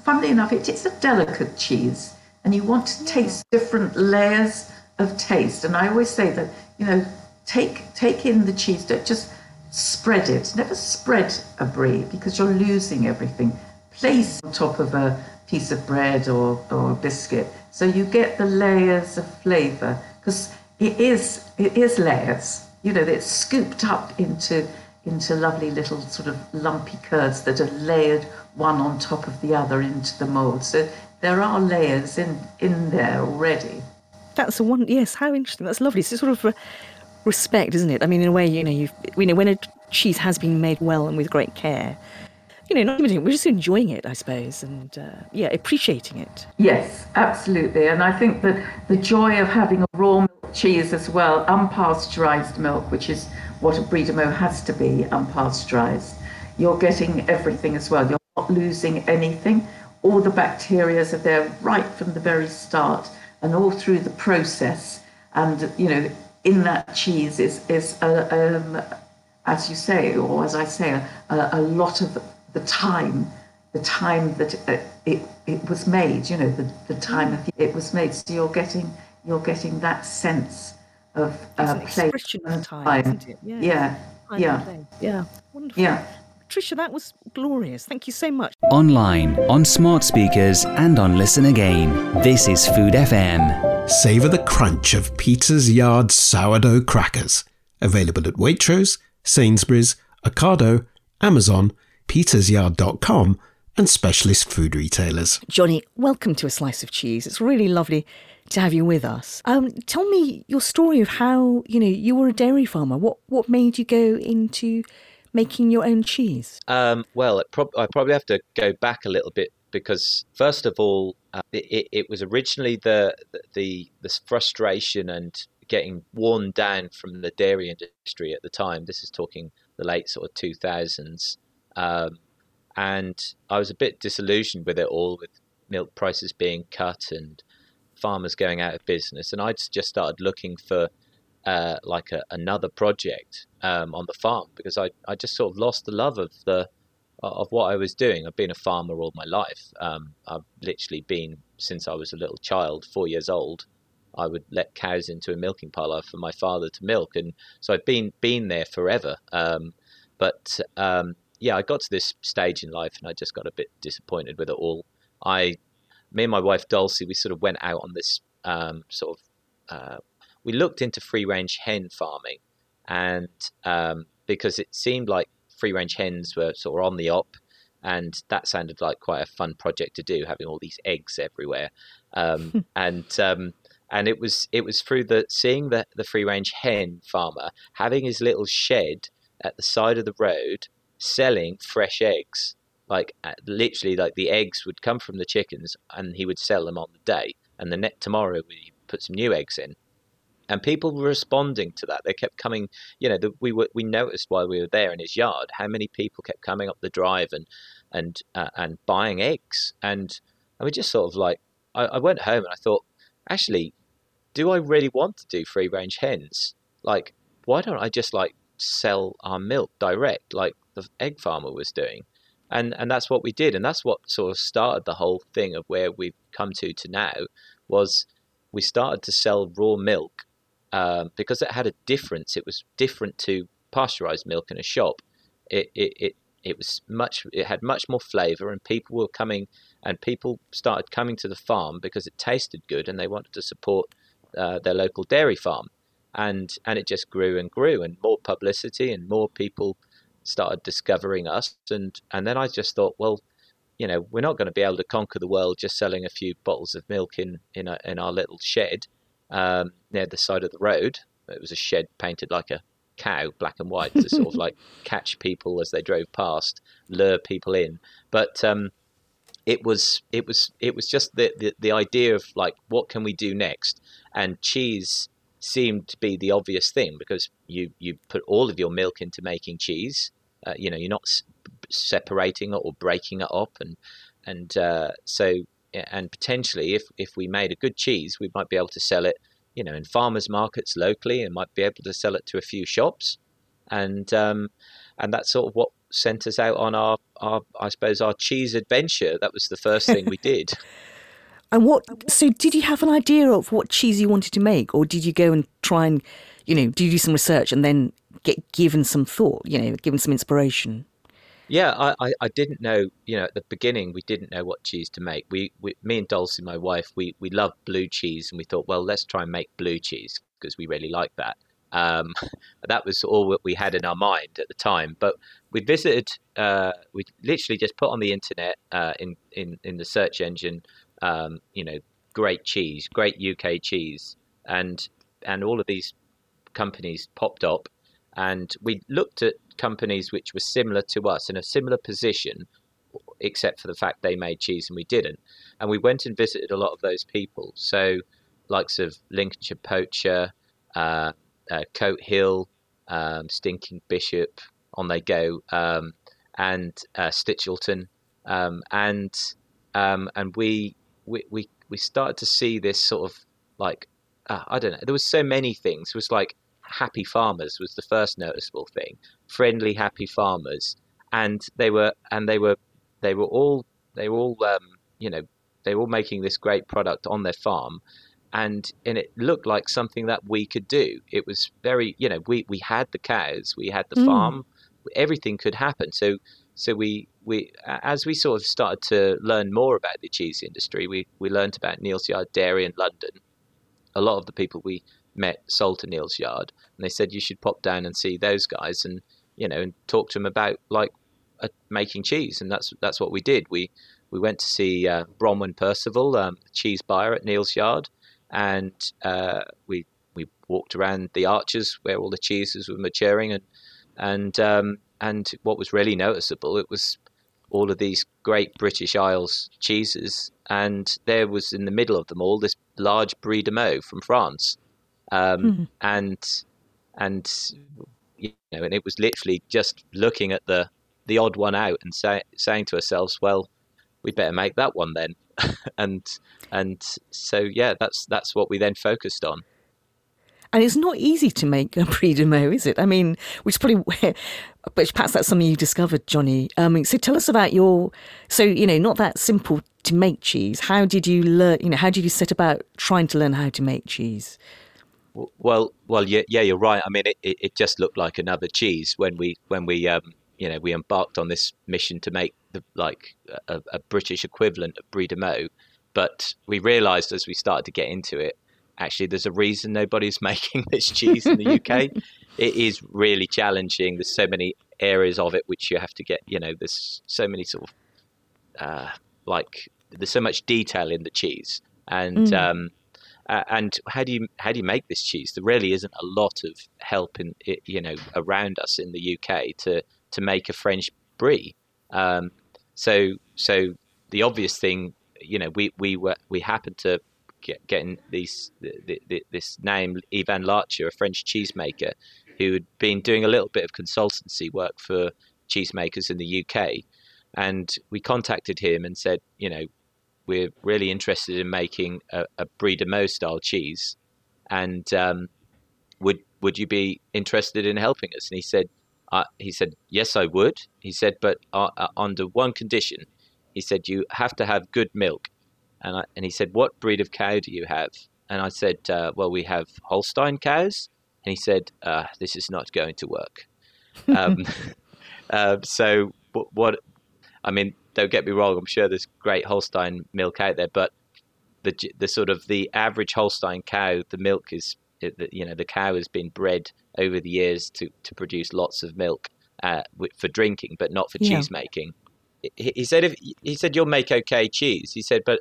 funnily enough, it is a delicate cheese, and you want to taste different layers of taste. And I always say that you know, take take in the cheese, don't just spread it. Never spread a brie because you're losing everything. Place on top of a piece of bread or, or a biscuit so you get the layers of flavour because it is it is layers. You know, it's scooped up into into lovely little sort of lumpy curds that are layered one on top of the other into the mould. So there are layers in in there already. That's a one. Yes, how interesting. That's lovely. So sort of respect, isn't it? I mean, in a way, you know, you you know, when a cheese has been made well and with great care, you know, not even we're just enjoying it, I suppose, and uh, yeah, appreciating it. Yes, absolutely. And I think that the joy of having a raw milk cheese as well, unpasteurized milk, which is what a Brie de Meaux has to be, unpasteurized. You're getting everything as well. You're not losing anything. All the bacteria are there right from the very start and all through the process. And you know, in that cheese is is a, um, as you say, or as I say, a, a lot of the time, the time that it, it was made. You know, the, the time it was made. So you're getting you're getting that sense of uh, place and time, time. Yeah, yeah, yeah. yeah. Wonderful. Yeah. Tricia, that was glorious. Thank you so much. Online, on smart speakers, and on Listen Again. This is Food FM. Savour the crunch of Peter's Yard sourdough crackers. Available at Waitrose, Sainsbury's, Ocado, Amazon, petersyard.com, and specialist food retailers. Jonny, welcome to A Slice of Cheese. It's really lovely to have you with us. Um, tell me your story of how, you know, you were a dairy farmer. What, what made you go into making your own cheese? Um, well, prob- I probably have to go back a little bit because, first of all, uh, it, it, was originally the, the the frustration and getting worn down from the dairy industry at the time. This is talking the late sort of 2000s. Um, and I was a bit disillusioned with it all, with milk prices being cut and farmers going out of business. And I'd just started looking for uh, like a, another project um, on the farm because I, I just sort of lost the love of the of what I was doing. I've been a farmer all my life. Um, I've literally been since I was a little child, four years old. I would let cows into a milking parlour for my father to milk, and so I've been been there forever. Um, but um, yeah, I got to this stage in life, and I just got a bit disappointed with it all. I, me and my wife Dulcie, we sort of went out on this um, sort of uh, we looked into free range hen farming, and um, because it seemed like free range hens were sort of on the op, and that sounded like quite a fun project to do, having all these eggs everywhere, um, and um, and it was it was through the seeing the the free range hen farmer having his little shed at the side of the road selling fresh eggs like uh, literally like the eggs would come from the chickens and he would sell them on the day and the net tomorrow we put some new eggs in and people were responding to that. They kept coming. You know, the, we were we noticed while we were there in his yard how many people kept coming up the drive and and uh, and buying eggs, and and we just sort of like I, I went home and I thought, actually, do I really want to do free range hens? Like, why don't I just like sell our milk direct, like the egg farmer was doing? And and that's what we did, and that's what sort of started the whole thing of where we've come to to now was we started to sell raw milk um, because it had a difference. It was different to pasteurized milk in a shop. It, it, it, it was much, it had much more flavor and people were coming and people started coming to the farm because it tasted good and they wanted to support uh, their local dairy farm. And, and it just grew and grew and more publicity and more people started discovering us. And, and then I just thought, well, you know, we're not going to be able to conquer the world just selling a few bottles of milk in, in, a, in our little shed um, near the side of the road. it was a shed painted like a cow, black and white, to sort of like catch people as they drove past, lure people in. But um, it was it was it was just the, the the idea of like what can we do next, and cheese seemed to be the obvious thing because you you put all of your milk into making cheese. Uh, you know, you're not s- separating it or breaking it up, and and uh, so and potentially if if we made a good cheese, we might be able to sell it you know, in farmers markets locally and might be able to sell it to a few shops. And um, and that's sort of what sent us out on our, our I suppose our cheese adventure. That was the first thing we did. And what so did you have an idea of what cheese you wanted to make or did you go and try and you know, do you do some research and then get given some thought, you know, given some inspiration? Yeah, I, I, I, didn't know, you know, at the beginning, we didn't know what cheese to make. We, we me and Dulcie, my wife, we, we love blue cheese and we thought, well, let's try and make blue cheese because we really like that. Um, that was all that we had in our mind at the time. But we visited, uh, we literally just put on the internet uh, in, in, in the search engine, um, you know, great cheese, great UK cheese. And, and all of these companies popped up and we looked at companies which were similar to us in a similar position, except for the fact they made cheese and we didn't. And we went and visited a lot of those people. So, likes of Lincolnshire Poacher, uh, uh, Cote Hill, um, Stinking Bishop, on they go, um, and uh, Stichelton, um, and um, and we, we we we started to see this sort of like uh, I don't know. There was so many things. It was like happy farmers was the first noticeable thing. Friendly, happy farmers, and they were and they were they were all they were all um, you know they were all making this great product on their farm, and and it looked like something that we could do. It was very you know we we had the cows, we had the mm. farm, everything could happen. So so we we as we sort of started to learn more about the cheese industry, we we learned about Neal's Yard Dairy in London. A lot of the people we met sold to Neal's Yard, and they said you should pop down and see those guys and you know and talk to them about like uh, making cheese, and that's that's what we did. We we went to see uh, Bronwyn Percival, um, cheese buyer at Neal's Yard, and uh, we we walked around the arches where all the cheeses were maturing, and and um, and what was really noticeable, it was all of these great British Isles cheeses, and there was in the middle of them all this large Brie de Meaux from France, um, mm-hmm. and and you know, and it was literally just looking at the the odd one out and say, saying to ourselves, well, we'd better make that one then, and and so yeah, that's that's what we then focused on. And it's not easy to make a Brie de Meaux, is it? I mean, which probably, which perhaps that's something you discovered, Jonny. Um, so tell us about your, so, you know, not that simple to make cheese. How did you learn, you know, how did you set about trying to learn how to make cheese? Well, well, yeah, yeah, you're right. I mean, it, it, it just looked like another cheese when we when we um, you know we embarked on this mission to make the like a, a British equivalent of Brie de Meaux. But we realised as we started to get into it, actually, there's a reason nobody's making this cheese in the UK. it is really challenging. There's so many areas of it which you have to get. You know, there's so many sort of uh, like there's so much detail in the cheese, and mm. um, uh, and how do you how do you make this cheese? There really isn't a lot of help in you know around us in the UK to to make a French brie. Um, so so the obvious thing, you know, we we were we happened to get getting these the, the, this name Ivan Larcher, a French cheesemaker, who had been doing a little bit of consultancy work for cheesemakers in the UK, and we contacted him and said, you know, we're really interested in making a, a de Meaux style cheese, and um, would would you be interested in helping us? And he said, uh, he said, yes, I would. He said, but uh, uh, under one condition. He said, you have to have good milk. And I, and he said, what breed of cow do you have? And I said, uh, well, we have Holstein cows. And he said, uh, this is not going to work. um, uh, so what, what I mean, don't get me wrong. I'm sure there's great Holstein milk out there, but the the sort of the average Holstein cow, the milk is you know the cow has been bred over the years to to produce lots of milk uh, for drinking, but not for yeah. cheese making. He, he said if he said you'll make okay cheese. He said, but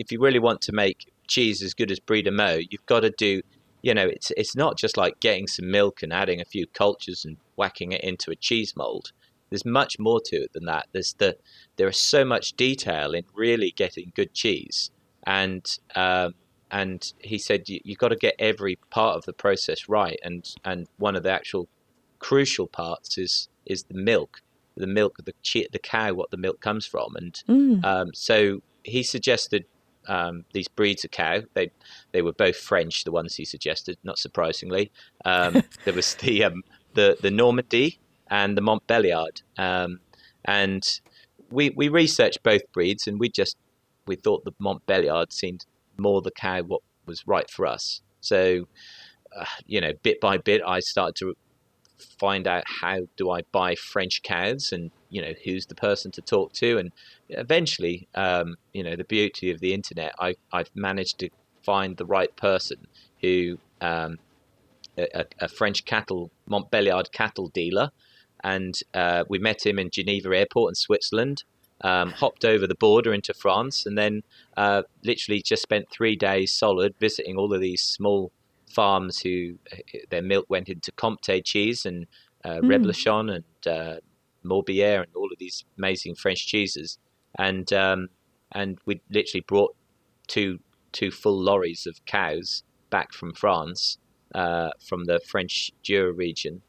if you really want to make cheese as good as Brie de Meaux, you've got to do you know, it's it's not just like getting some milk and adding a few cultures and whacking it into a cheese mold. There's much more to it than that. There's the there is so much detail in really getting good cheese, and um, and he said you, you've got to get every part of the process right, and and one of the actual crucial parts is is the milk, the milk, the the cow, what the milk comes from, and mm. um, so he suggested um, these breeds of cow. They they were both French, the ones he suggested. Not surprisingly, um, there was the um, the the Normandy and the Montbéliard, um, and we we researched both breeds, and we just we thought the Montbéliard seemed more the cow what was right for us. So, uh, you know, bit by bit, I started to find out how do I buy French cows and you know who's the person to talk to and eventually um, you know the beauty of the internet I, I've managed to find the right person who um, a, a, French cattle Montbéliard cattle dealer and uh, we met him in Geneva airport in Switzerland um, hopped over the border into France and then uh, literally just spent three days solid visiting all of these small farms who their milk went into Comté cheese and uh, mm. Reblochon and uh, Morbier and all of these amazing French cheeses, and um, and we literally brought two two full lorries of cows back from France, uh, from the French Jura region.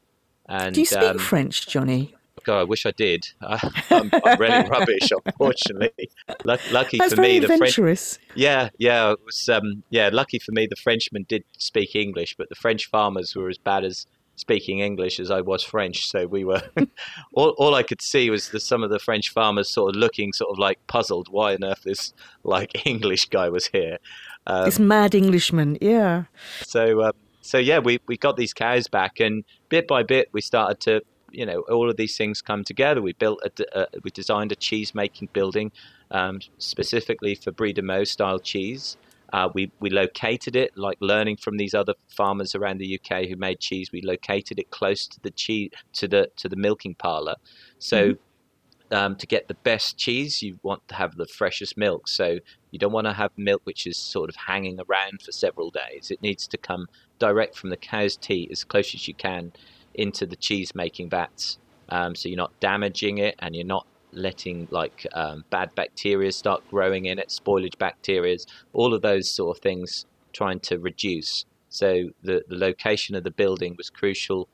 And, Do you speak um, French, Jonny? God, I wish I did. I, am really rubbish, unfortunately. lucky That's for me, the French. Yeah, yeah, it was. Um, yeah, lucky for me, the Frenchmen did speak English, but the French farmers were as bad as speaking English as I was French. So we were. all, all I could see was the, some of the French farmers sort of looking, sort of like puzzled. Why on earth this like English guy was here? Um, this mad Englishman, yeah. So. Um, so yeah, we, we got these cows back, and bit by bit we started to you know all of these things come together. We built a, uh, we designed a cheese making building um, specifically for Brie de Meaux style cheese. Uh, we we located it like learning from these other farmers around the UK who made cheese. We located it close to the cheese to the to the milking parlor. So. Mm-hmm. Um, to get the best cheese, you want to have the freshest milk. So you don't want to have milk which is sort of hanging around for several days. It needs to come direct from the cow's teat as close as you can into the cheese making vats. Um, so you're not damaging it and you're not letting like um, bad bacteria start growing in it, spoilage bacteria, all of those sort of things trying to reduce. So the, the location of the building was crucial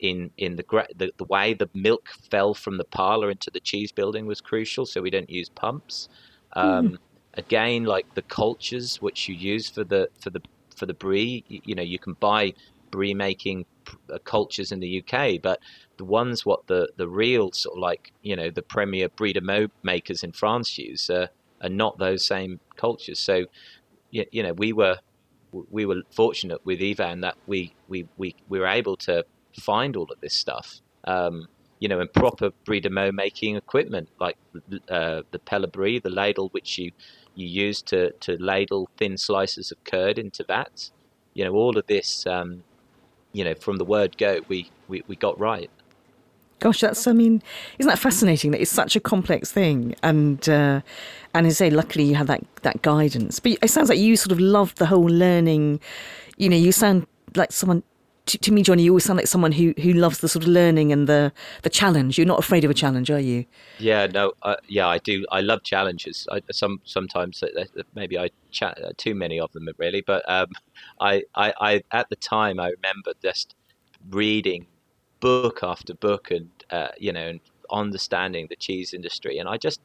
in in the, the, the way the milk fell from the parlor into the cheese building was crucial. So we don't use pumps. Um, mm. Again, like the cultures which you use for the for the for the brie, you, you know, you can buy brie making cultures in the UK, but the ones what the the real sort of like you know the premier de Meaux makers in France use uh, are not those same cultures. So you, you know we were we were fortunate with Ivan that we we we, we were able to find all of this stuff. Um, you know, and proper Brie mo making equipment like uh, the pelle brie, the ladle which you you use to to ladle thin slices of curd into vats. You know, all of this um, you know, from the word go, we, we, we got right. Gosh, that's I mean, isn't that fascinating? That it's such a complex thing, and uh, and as I say, luckily you had that that guidance. But it sounds like you sort of loved the whole learning. You know, you sound like someone to, to, me, Jonny, you always sound like someone who, who loves the sort of learning and the, the challenge. You're not afraid of a challenge, are you? Yeah, no, uh, yeah, I do. I love challenges. I, some sometimes uh, uh, maybe I chat uh, too many of them really, but um, I, I, I at the time I remember just reading book after book and uh, you know and understanding the cheese industry, and I just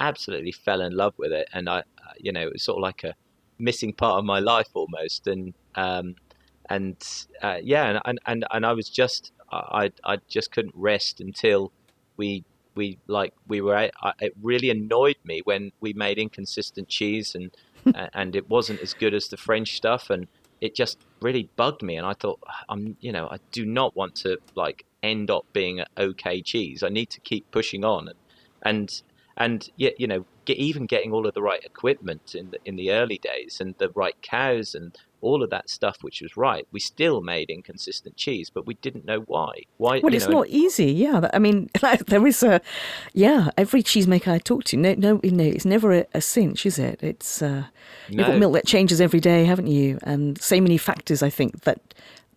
absolutely fell in love with it. And I, you know, it was sort of like a missing part of my life almost, and um, and uh, yeah, and, and and I was just I I just couldn't rest until we we like we were I, it really annoyed me when we made inconsistent cheese and and it wasn't as good as the French stuff and it just really bugged me and I thought I'm you know I do not want to like end up being an okay cheese. I need to keep pushing on. And and and yet you know get, even getting all of the right equipment in the in the early days and the right cows and all of that stuff which was right, we still made inconsistent cheese, but we didn't know why. Why? Well, it's know, not easy. Yeah, I mean, there is a, yeah. Every cheesemaker I talk to, no, no, no it's never a, a cinch, is it? It's uh, you've got milk that changes every day, haven't you? And so many factors, I think that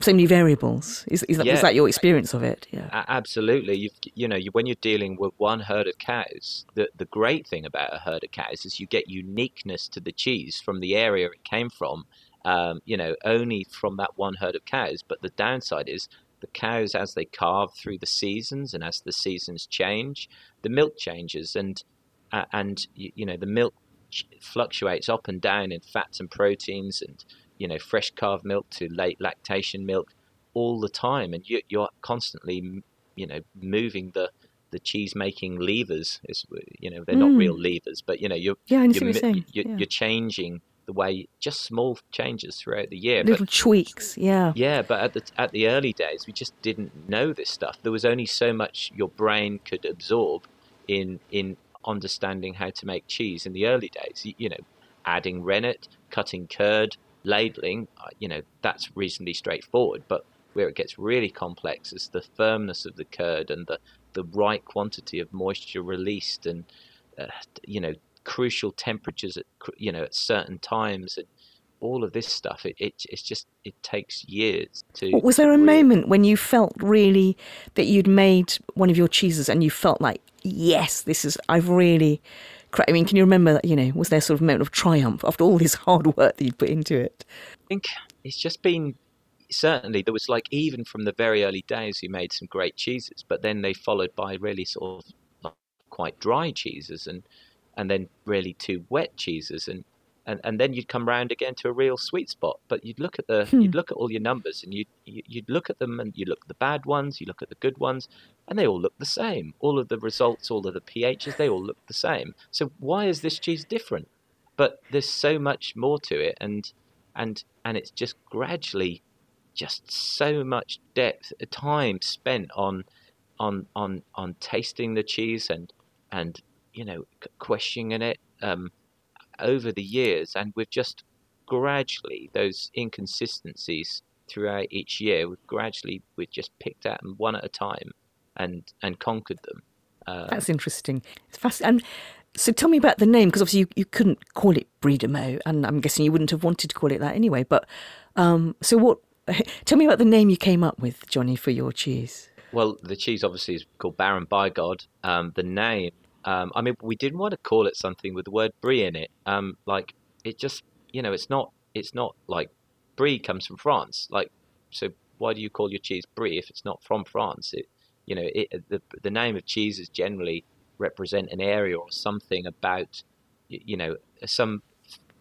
so many variables. Is, is that, yeah. was that your experience of it? Yeah, absolutely. You've, you know, you, when you're dealing with one herd of cows, the the great thing about a herd of cows is you get uniqueness to the cheese from the area it came from. Um, you know, only from that one herd of cows. But the downside is the cows, as they calve through the seasons and as the seasons change, the milk changes, and uh, and you, you know the milk fluctuates up and down in fats and proteins and you know fresh calved milk to late lactation milk all the time, and you, you're constantly you know moving the the cheese making levers. Is you know they're mm. not real levers, but you know you're yeah, you're, you're, you're, yeah. you're, changing the way just small changes throughout the year little but, tweaks yeah yeah but at the at the early days we just didn't know this stuff there was only so much your brain could absorb in in understanding how to make cheese in the early days you, you know adding rennet cutting curd labeling, uh, you know, that's reasonably straightforward. But where it gets really complex is the firmness of the curd and the, the right quantity of moisture released and, uh, you know, crucial temperatures at, you know, at certain times and all of this stuff. It, it it's just, it takes years to. Was there a really... moment when you felt really that you'd made one of your cheeses and you felt like, yes, this is, I've really I mean, can you remember that? You know, was there sort of a moment of triumph after all this hard work that you'd put into it? I think it's just been certainly there was like even from the very early days we made some great cheeses, but then they followed by really sort of quite dry cheeses and and then really two wet cheeses and and, and then you'd come round again to a real sweet spot. But you'd look at the hmm. you'd look at all your numbers and you'd you'd look at them and you look at the bad ones, you look at the good ones, and they all look the same. All of the results, all of the pHs, they all look the same. So why is this cheese different? But there's so much more to it, and and and it's just gradually, just so much depth, time spent on on on on tasting the cheese and and you know questioning it. Um, over the years, and we've just gradually those inconsistencies throughout each year, we've gradually we've just picked at them one at a time and and conquered them. Uh, That's interesting. It's fascinating. And so tell me about the name, because obviously you, you couldn't call it Meaux, and I'm guessing you wouldn't have wanted to call it that anyway. But um, so what? Tell me about the name you came up with, Jonny, for your cheese. Well, the cheese obviously is called Baron Bigod. Um, the name um, I mean, we didn't want to call it something with the word brie in it. Um, like it just, you know, it's not, it's not like brie comes from France. Like, so why do you call your cheese brie if it's not from France? It, you know, it, the the name of cheeses generally represent an area or something about, you know, some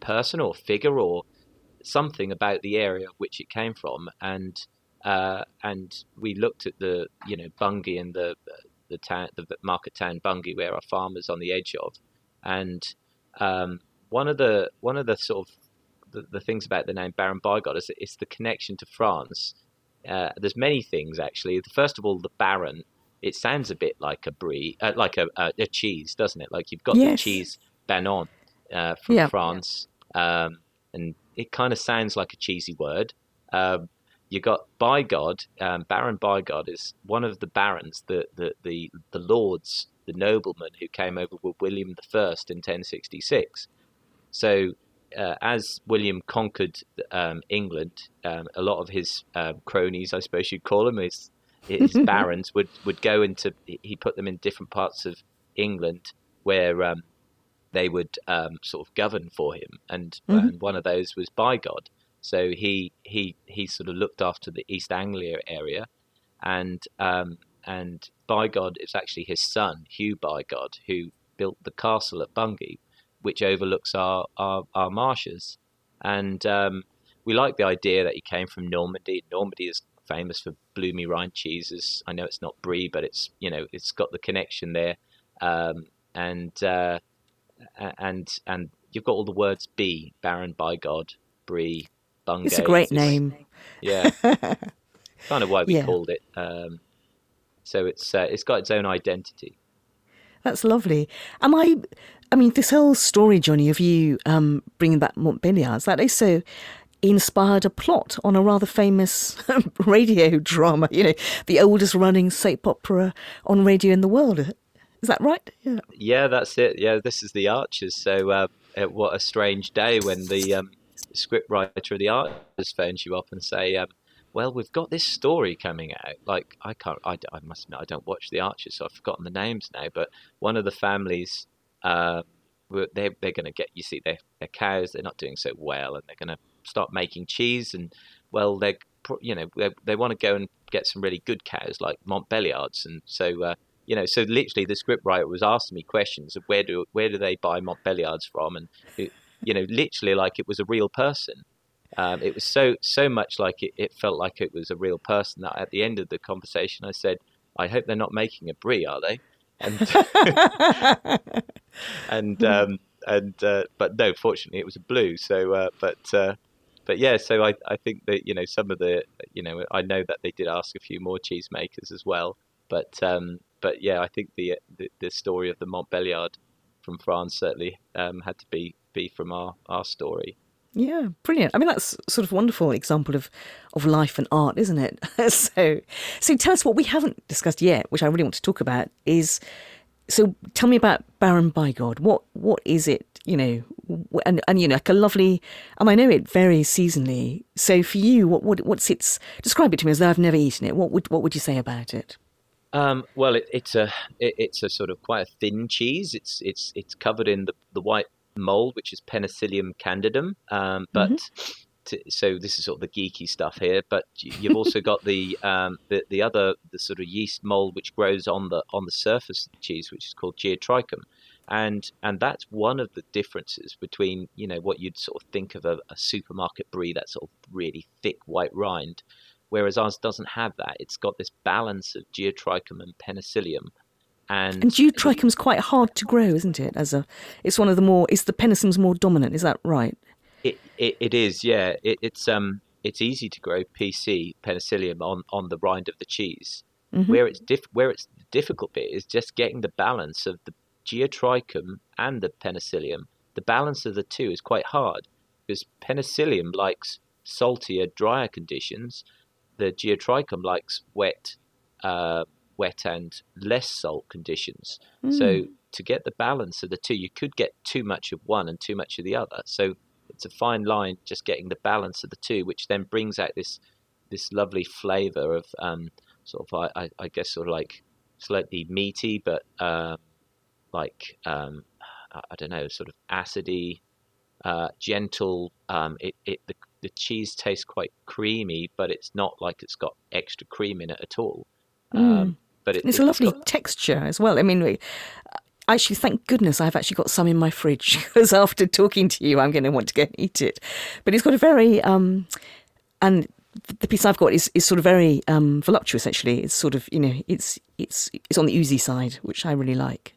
person or figure or something about the area which it came from, and uh, and we looked at the, you know, Bungay and the the town, the market town Bungay, where our farmers on the edge of. And um, one of the one of the sort of the, the things about the name Baron Bigod is it's the connection to France. Uh, there's many things actually. First of all, the Baron. It sounds a bit like a brie, uh, like a, a, a, cheese, doesn't it? Like you've got yes. the cheese Banon uh, from. France, um, and it kind of sounds like a cheesy word. Um, you got Bigod, um, Baron Bigod is one of the barons, the, the, the, the lords, the noblemen who came over with William the I in 1066. So, uh, as William conquered um, England, um, a lot of his um, cronies, I suppose you'd call them, his, his barons, would, would go into, he put them in different parts of England where um, they would um, sort of govern for him. And, mm-hmm. and one of those was Bigod. So he he he sort of looked after the East Anglia area, and um, and Bigod is actually his son Hugh Bigod who built the castle at Bungay, which overlooks our our, our marshes, and um, we like the idea that he came from Normandy. Normandy is famous for bloomy rind cheeses. I know it's not brie, but it's you know it's got the connection there, um, and uh, and and you've got all the words B, Baron Bigod, brie, Bungay. It's a great name. Yeah, kind of why we yeah. called it. Um, so it's uh, it's got its own identity. That's lovely. Am I? I mean, this whole story, Jonny, of you um, bringing back Montbéliards, that is so. inspired a plot on a rather famous radio drama, you know, the oldest running soap opera on radio in the world. Is that right? Yeah, yeah that's it. Yeah, this is The Archers. So, uh, what a strange day when the um, scriptwriter of The Archers phones you up and say, um, well, we've got this story coming out. Like, I can't, I, I must admit, I don't watch The Archers, so I've forgotten the names now. But one of the families, uh, they're, they're going to get, you see, their, their cows, they're not doing so well, and they're going to start making cheese. And, well, they're, you know, they, they want to go and get some really good cows like Montbéliards. And so, uh, you know, so literally the scriptwriter was asking me questions of where do where do they buy Montbéliards from, and you know, literally like it was a real person. Um, it was so so much like it, it felt like it was a real person that at the end of the conversation I said, "I hope they're not making a brie, are they?" And and um, and uh, but no, fortunately it was a blue. So uh, but uh, but yeah, so I I think that you know some of the you know I know that they did ask a few more cheesemakers as well, but um, but yeah, I think the the, the story of the Montbéliard from France certainly um, had to be be from our our story. Yeah, brilliant. I mean, that's sort of wonderful example of, of life and art, isn't it? so, so tell us what we haven't discussed yet, which I really want to talk about is. So, tell me about Baron Bigod. What what is it? You know, and and you know, like a lovely. And I know it varies seasonally. So, for you, what, what what's its? Describe it to me as though I've never eaten it. What would what would you say about it? Um, well, it, it's a it, it's a sort of quite a thin cheese. It's it's it's covered in the, the white mold, which is Penicillium candidum. Um, but mm-hmm. to, so this is sort of the geeky stuff here. But you've also got the, um, the the other the sort of yeast mold which grows on the on the surface of the cheese, which is called geotrichum. And and that's one of the differences between you know what you'd sort of think of a, a supermarket brie, that sort of really thick white rind, whereas ours doesn't have that. It's got this balance of geotrichum and penicillium. And, and geotrichum's quite hard to grow, isn't it? As a, it's one of the more, it's the penicillium's more dominant. Is that right? It it, it is, yeah. It, it's um it's easy to grow PC penicillium on, on the rind of the cheese. Mm-hmm. Where it's diff, where it's the difficult bit is just getting the balance of the geotrichum and the penicillium. The balance of the two is quite hard because penicillium likes saltier, drier conditions, the geotrichum likes wet, uh, wet and less salt conditions. Mm. So hmm. to get the balance of the two, you could get too much of one and too much of the other. So it's a fine line, just getting the balance of the two, which then brings out this this lovely flavour of um, sort of I, I, guess sort of like slightly meaty, but uh, like um, I don't know, sort of acidy, uh, gentle. Um, it, it the the cheese tastes quite creamy, but it's not like it's got extra cream in it at all. Mm. Um, but it, it's, a lovely got... texture as well. I mean, actually, thank goodness I've actually got some in my fridge because after talking to you, I'm going to want to go and eat it. But it's got a very um, and the piece I've got is, is sort of very um, voluptuous. Actually, it's sort of you know it's it's it's on the oozy side, which I really like.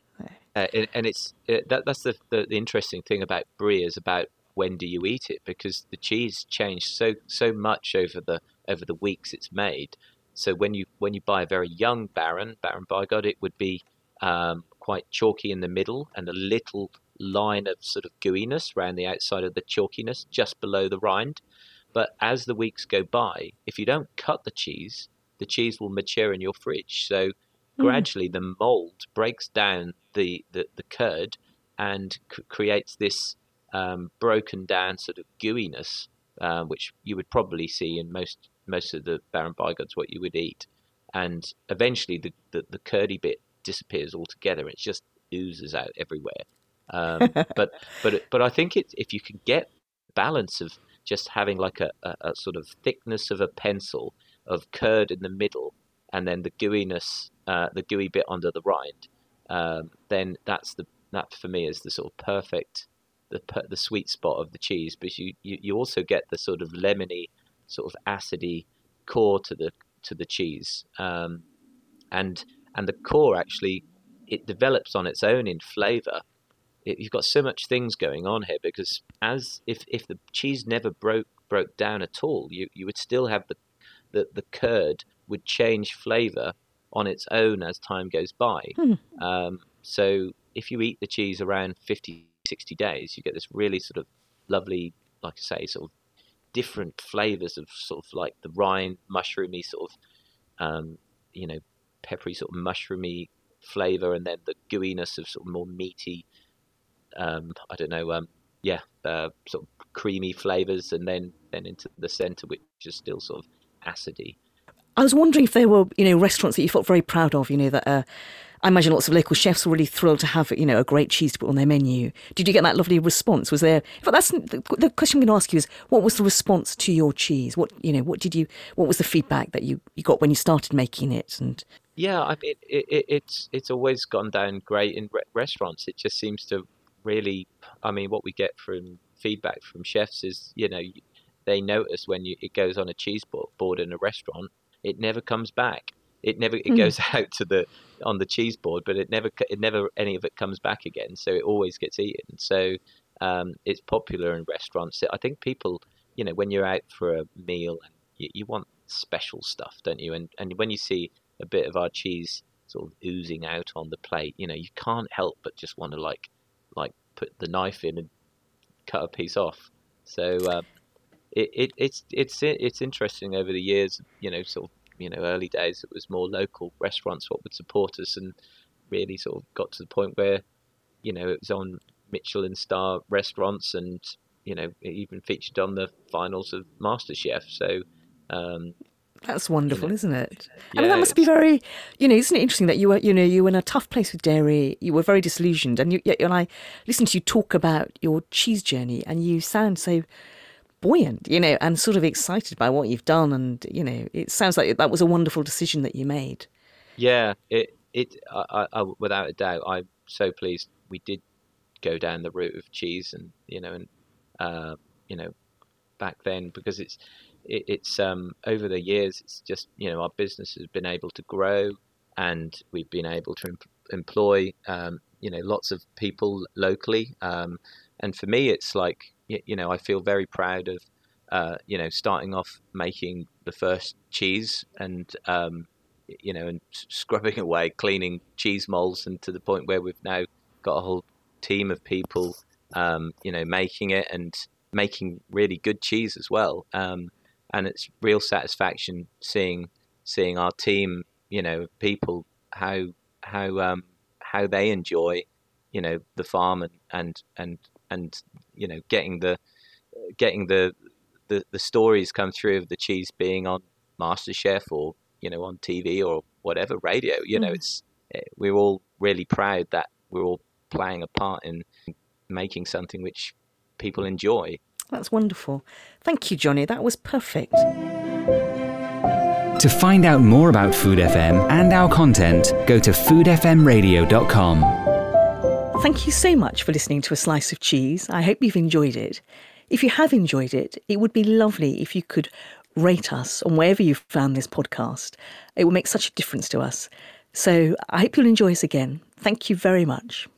Uh, and, and, it's uh, that that's the, the, the interesting thing about brie is about when do you eat it because the cheese changed so so much over the over the weeks it's made. So when you when you buy a very young Baron Baron Bigod, it would be um, quite chalky in the middle and a little line of sort of gooiness around the outside of the chalkiness just below the rind. But as the weeks go by, if you don't cut the cheese, the cheese will mature in your fridge. So mm. gradually the mold breaks down the, the, the curd and c- creates this um, broken down sort of gooiness, uh, which you would probably see in most most of the Baron Bigods, what you would eat. And eventually the, the, the curdy bit disappears altogether. It just oozes out everywhere. Um, but but but I think it, if you can get balance of just having like a, a, a, sort of thickness of a pencil of curd in the middle and then the gooiness, uh, the gooey bit under the rind, um, then that's the that for me is the sort of perfect the the sweet spot of the cheese, but you, you, you also get the sort of lemony, sort of acidy core to the to the cheese, um, and and the core actually it develops on its own in flavour. you've got so much things going on here because as if if the cheese never broke broke down at all, you you would still have the the, the curd would change flavour on its own as time goes by. Hmm. Um, so if you eat the cheese around 50 60 days, you get this really sort of lovely, like I say, sort of different flavors of sort of like the rind, mushroomy sort of, um, you know, peppery sort of mushroomy flavor, and then the gooiness of sort of more meaty, um, I don't know, um, yeah, uh, sort of creamy flavors, and then then into the center, which is still sort of acidy. I was wondering if there were, you know, restaurants that you felt very proud of, you know, that uh, I imagine lots of local chefs were really thrilled to have, you know, a great cheese to put on their menu. Did you get that lovely response? Was there? But that's the question I'm going to ask you is, what was the response to your cheese? What you know, what did you? What was the feedback that you, you got when you started making it? And yeah, I mean, it, it, it's it's always gone down great in re- restaurants. It just seems to really, I mean, what we get from feedback from chefs is, you know, they notice when you, it goes on a cheese board in a restaurant, it never comes back it never it mm. goes out to the on the cheese board, but it never it never any of it comes back again. So it always gets eaten. So um, it's popular in restaurants. I think people, you know, when you're out for a meal and you, you want special stuff, don't you? And and when you see a bit of our cheese sort of oozing out on the plate, you know, you can't help but just want to like like put the knife in and cut a piece off. So um, it, it it's it's it's interesting over the years, you know, sort of you know early days it was more local restaurants what would support us and really sort of got to the point where you know it was on Michelin star restaurants and you know it even featured on the finals of MasterChef so um, that's wonderful, you know, isn't it? Yeah, I mean, that must be very, you know, isn't it interesting that you were, you know, you were in a tough place with dairy. You were very disillusioned, and you, and I listened to you talk about your cheese journey, and you sound so buoyant, you know, and sort of excited by what you've done. And you know, it sounds like that was a wonderful decision that you made. Yeah, it it I, I, without a doubt, I'm so pleased we did go down the route of cheese, and you know, and uh, you know, back then because it's it, it's um over the years, it's just you know our business has been able to grow, and we've been able to em- employ um, you know lots of people locally. Um, and for me, it's like you know, I feel very proud of, uh, you know, starting off making the first cheese and, um, you know, and scrubbing away, cleaning cheese molds, and to the point where we've now got a whole team of people, um, you know, making it and making really good cheese as well. Um, and it's real satisfaction seeing seeing our team, you know, people how how um, how they enjoy, you know, the farm and and and and you know getting the getting the, the the stories come through of the cheese being on MasterChef or you know on TV or whatever radio. You know, mm. it's eh, we're all really proud that we're all playing a part in making something which people enjoy. That's wonderful. Thank you, Jonny. That was perfect. To find out more about Food FM and our content, go to foodfmradio.com. Thank you so much for listening to A Slice of Cheese. I hope you've enjoyed it. If you have enjoyed it, it would be lovely if you could rate us on wherever you've found this podcast. It will make such a difference to us. So I hope you'll enjoy us again. Thank you very much.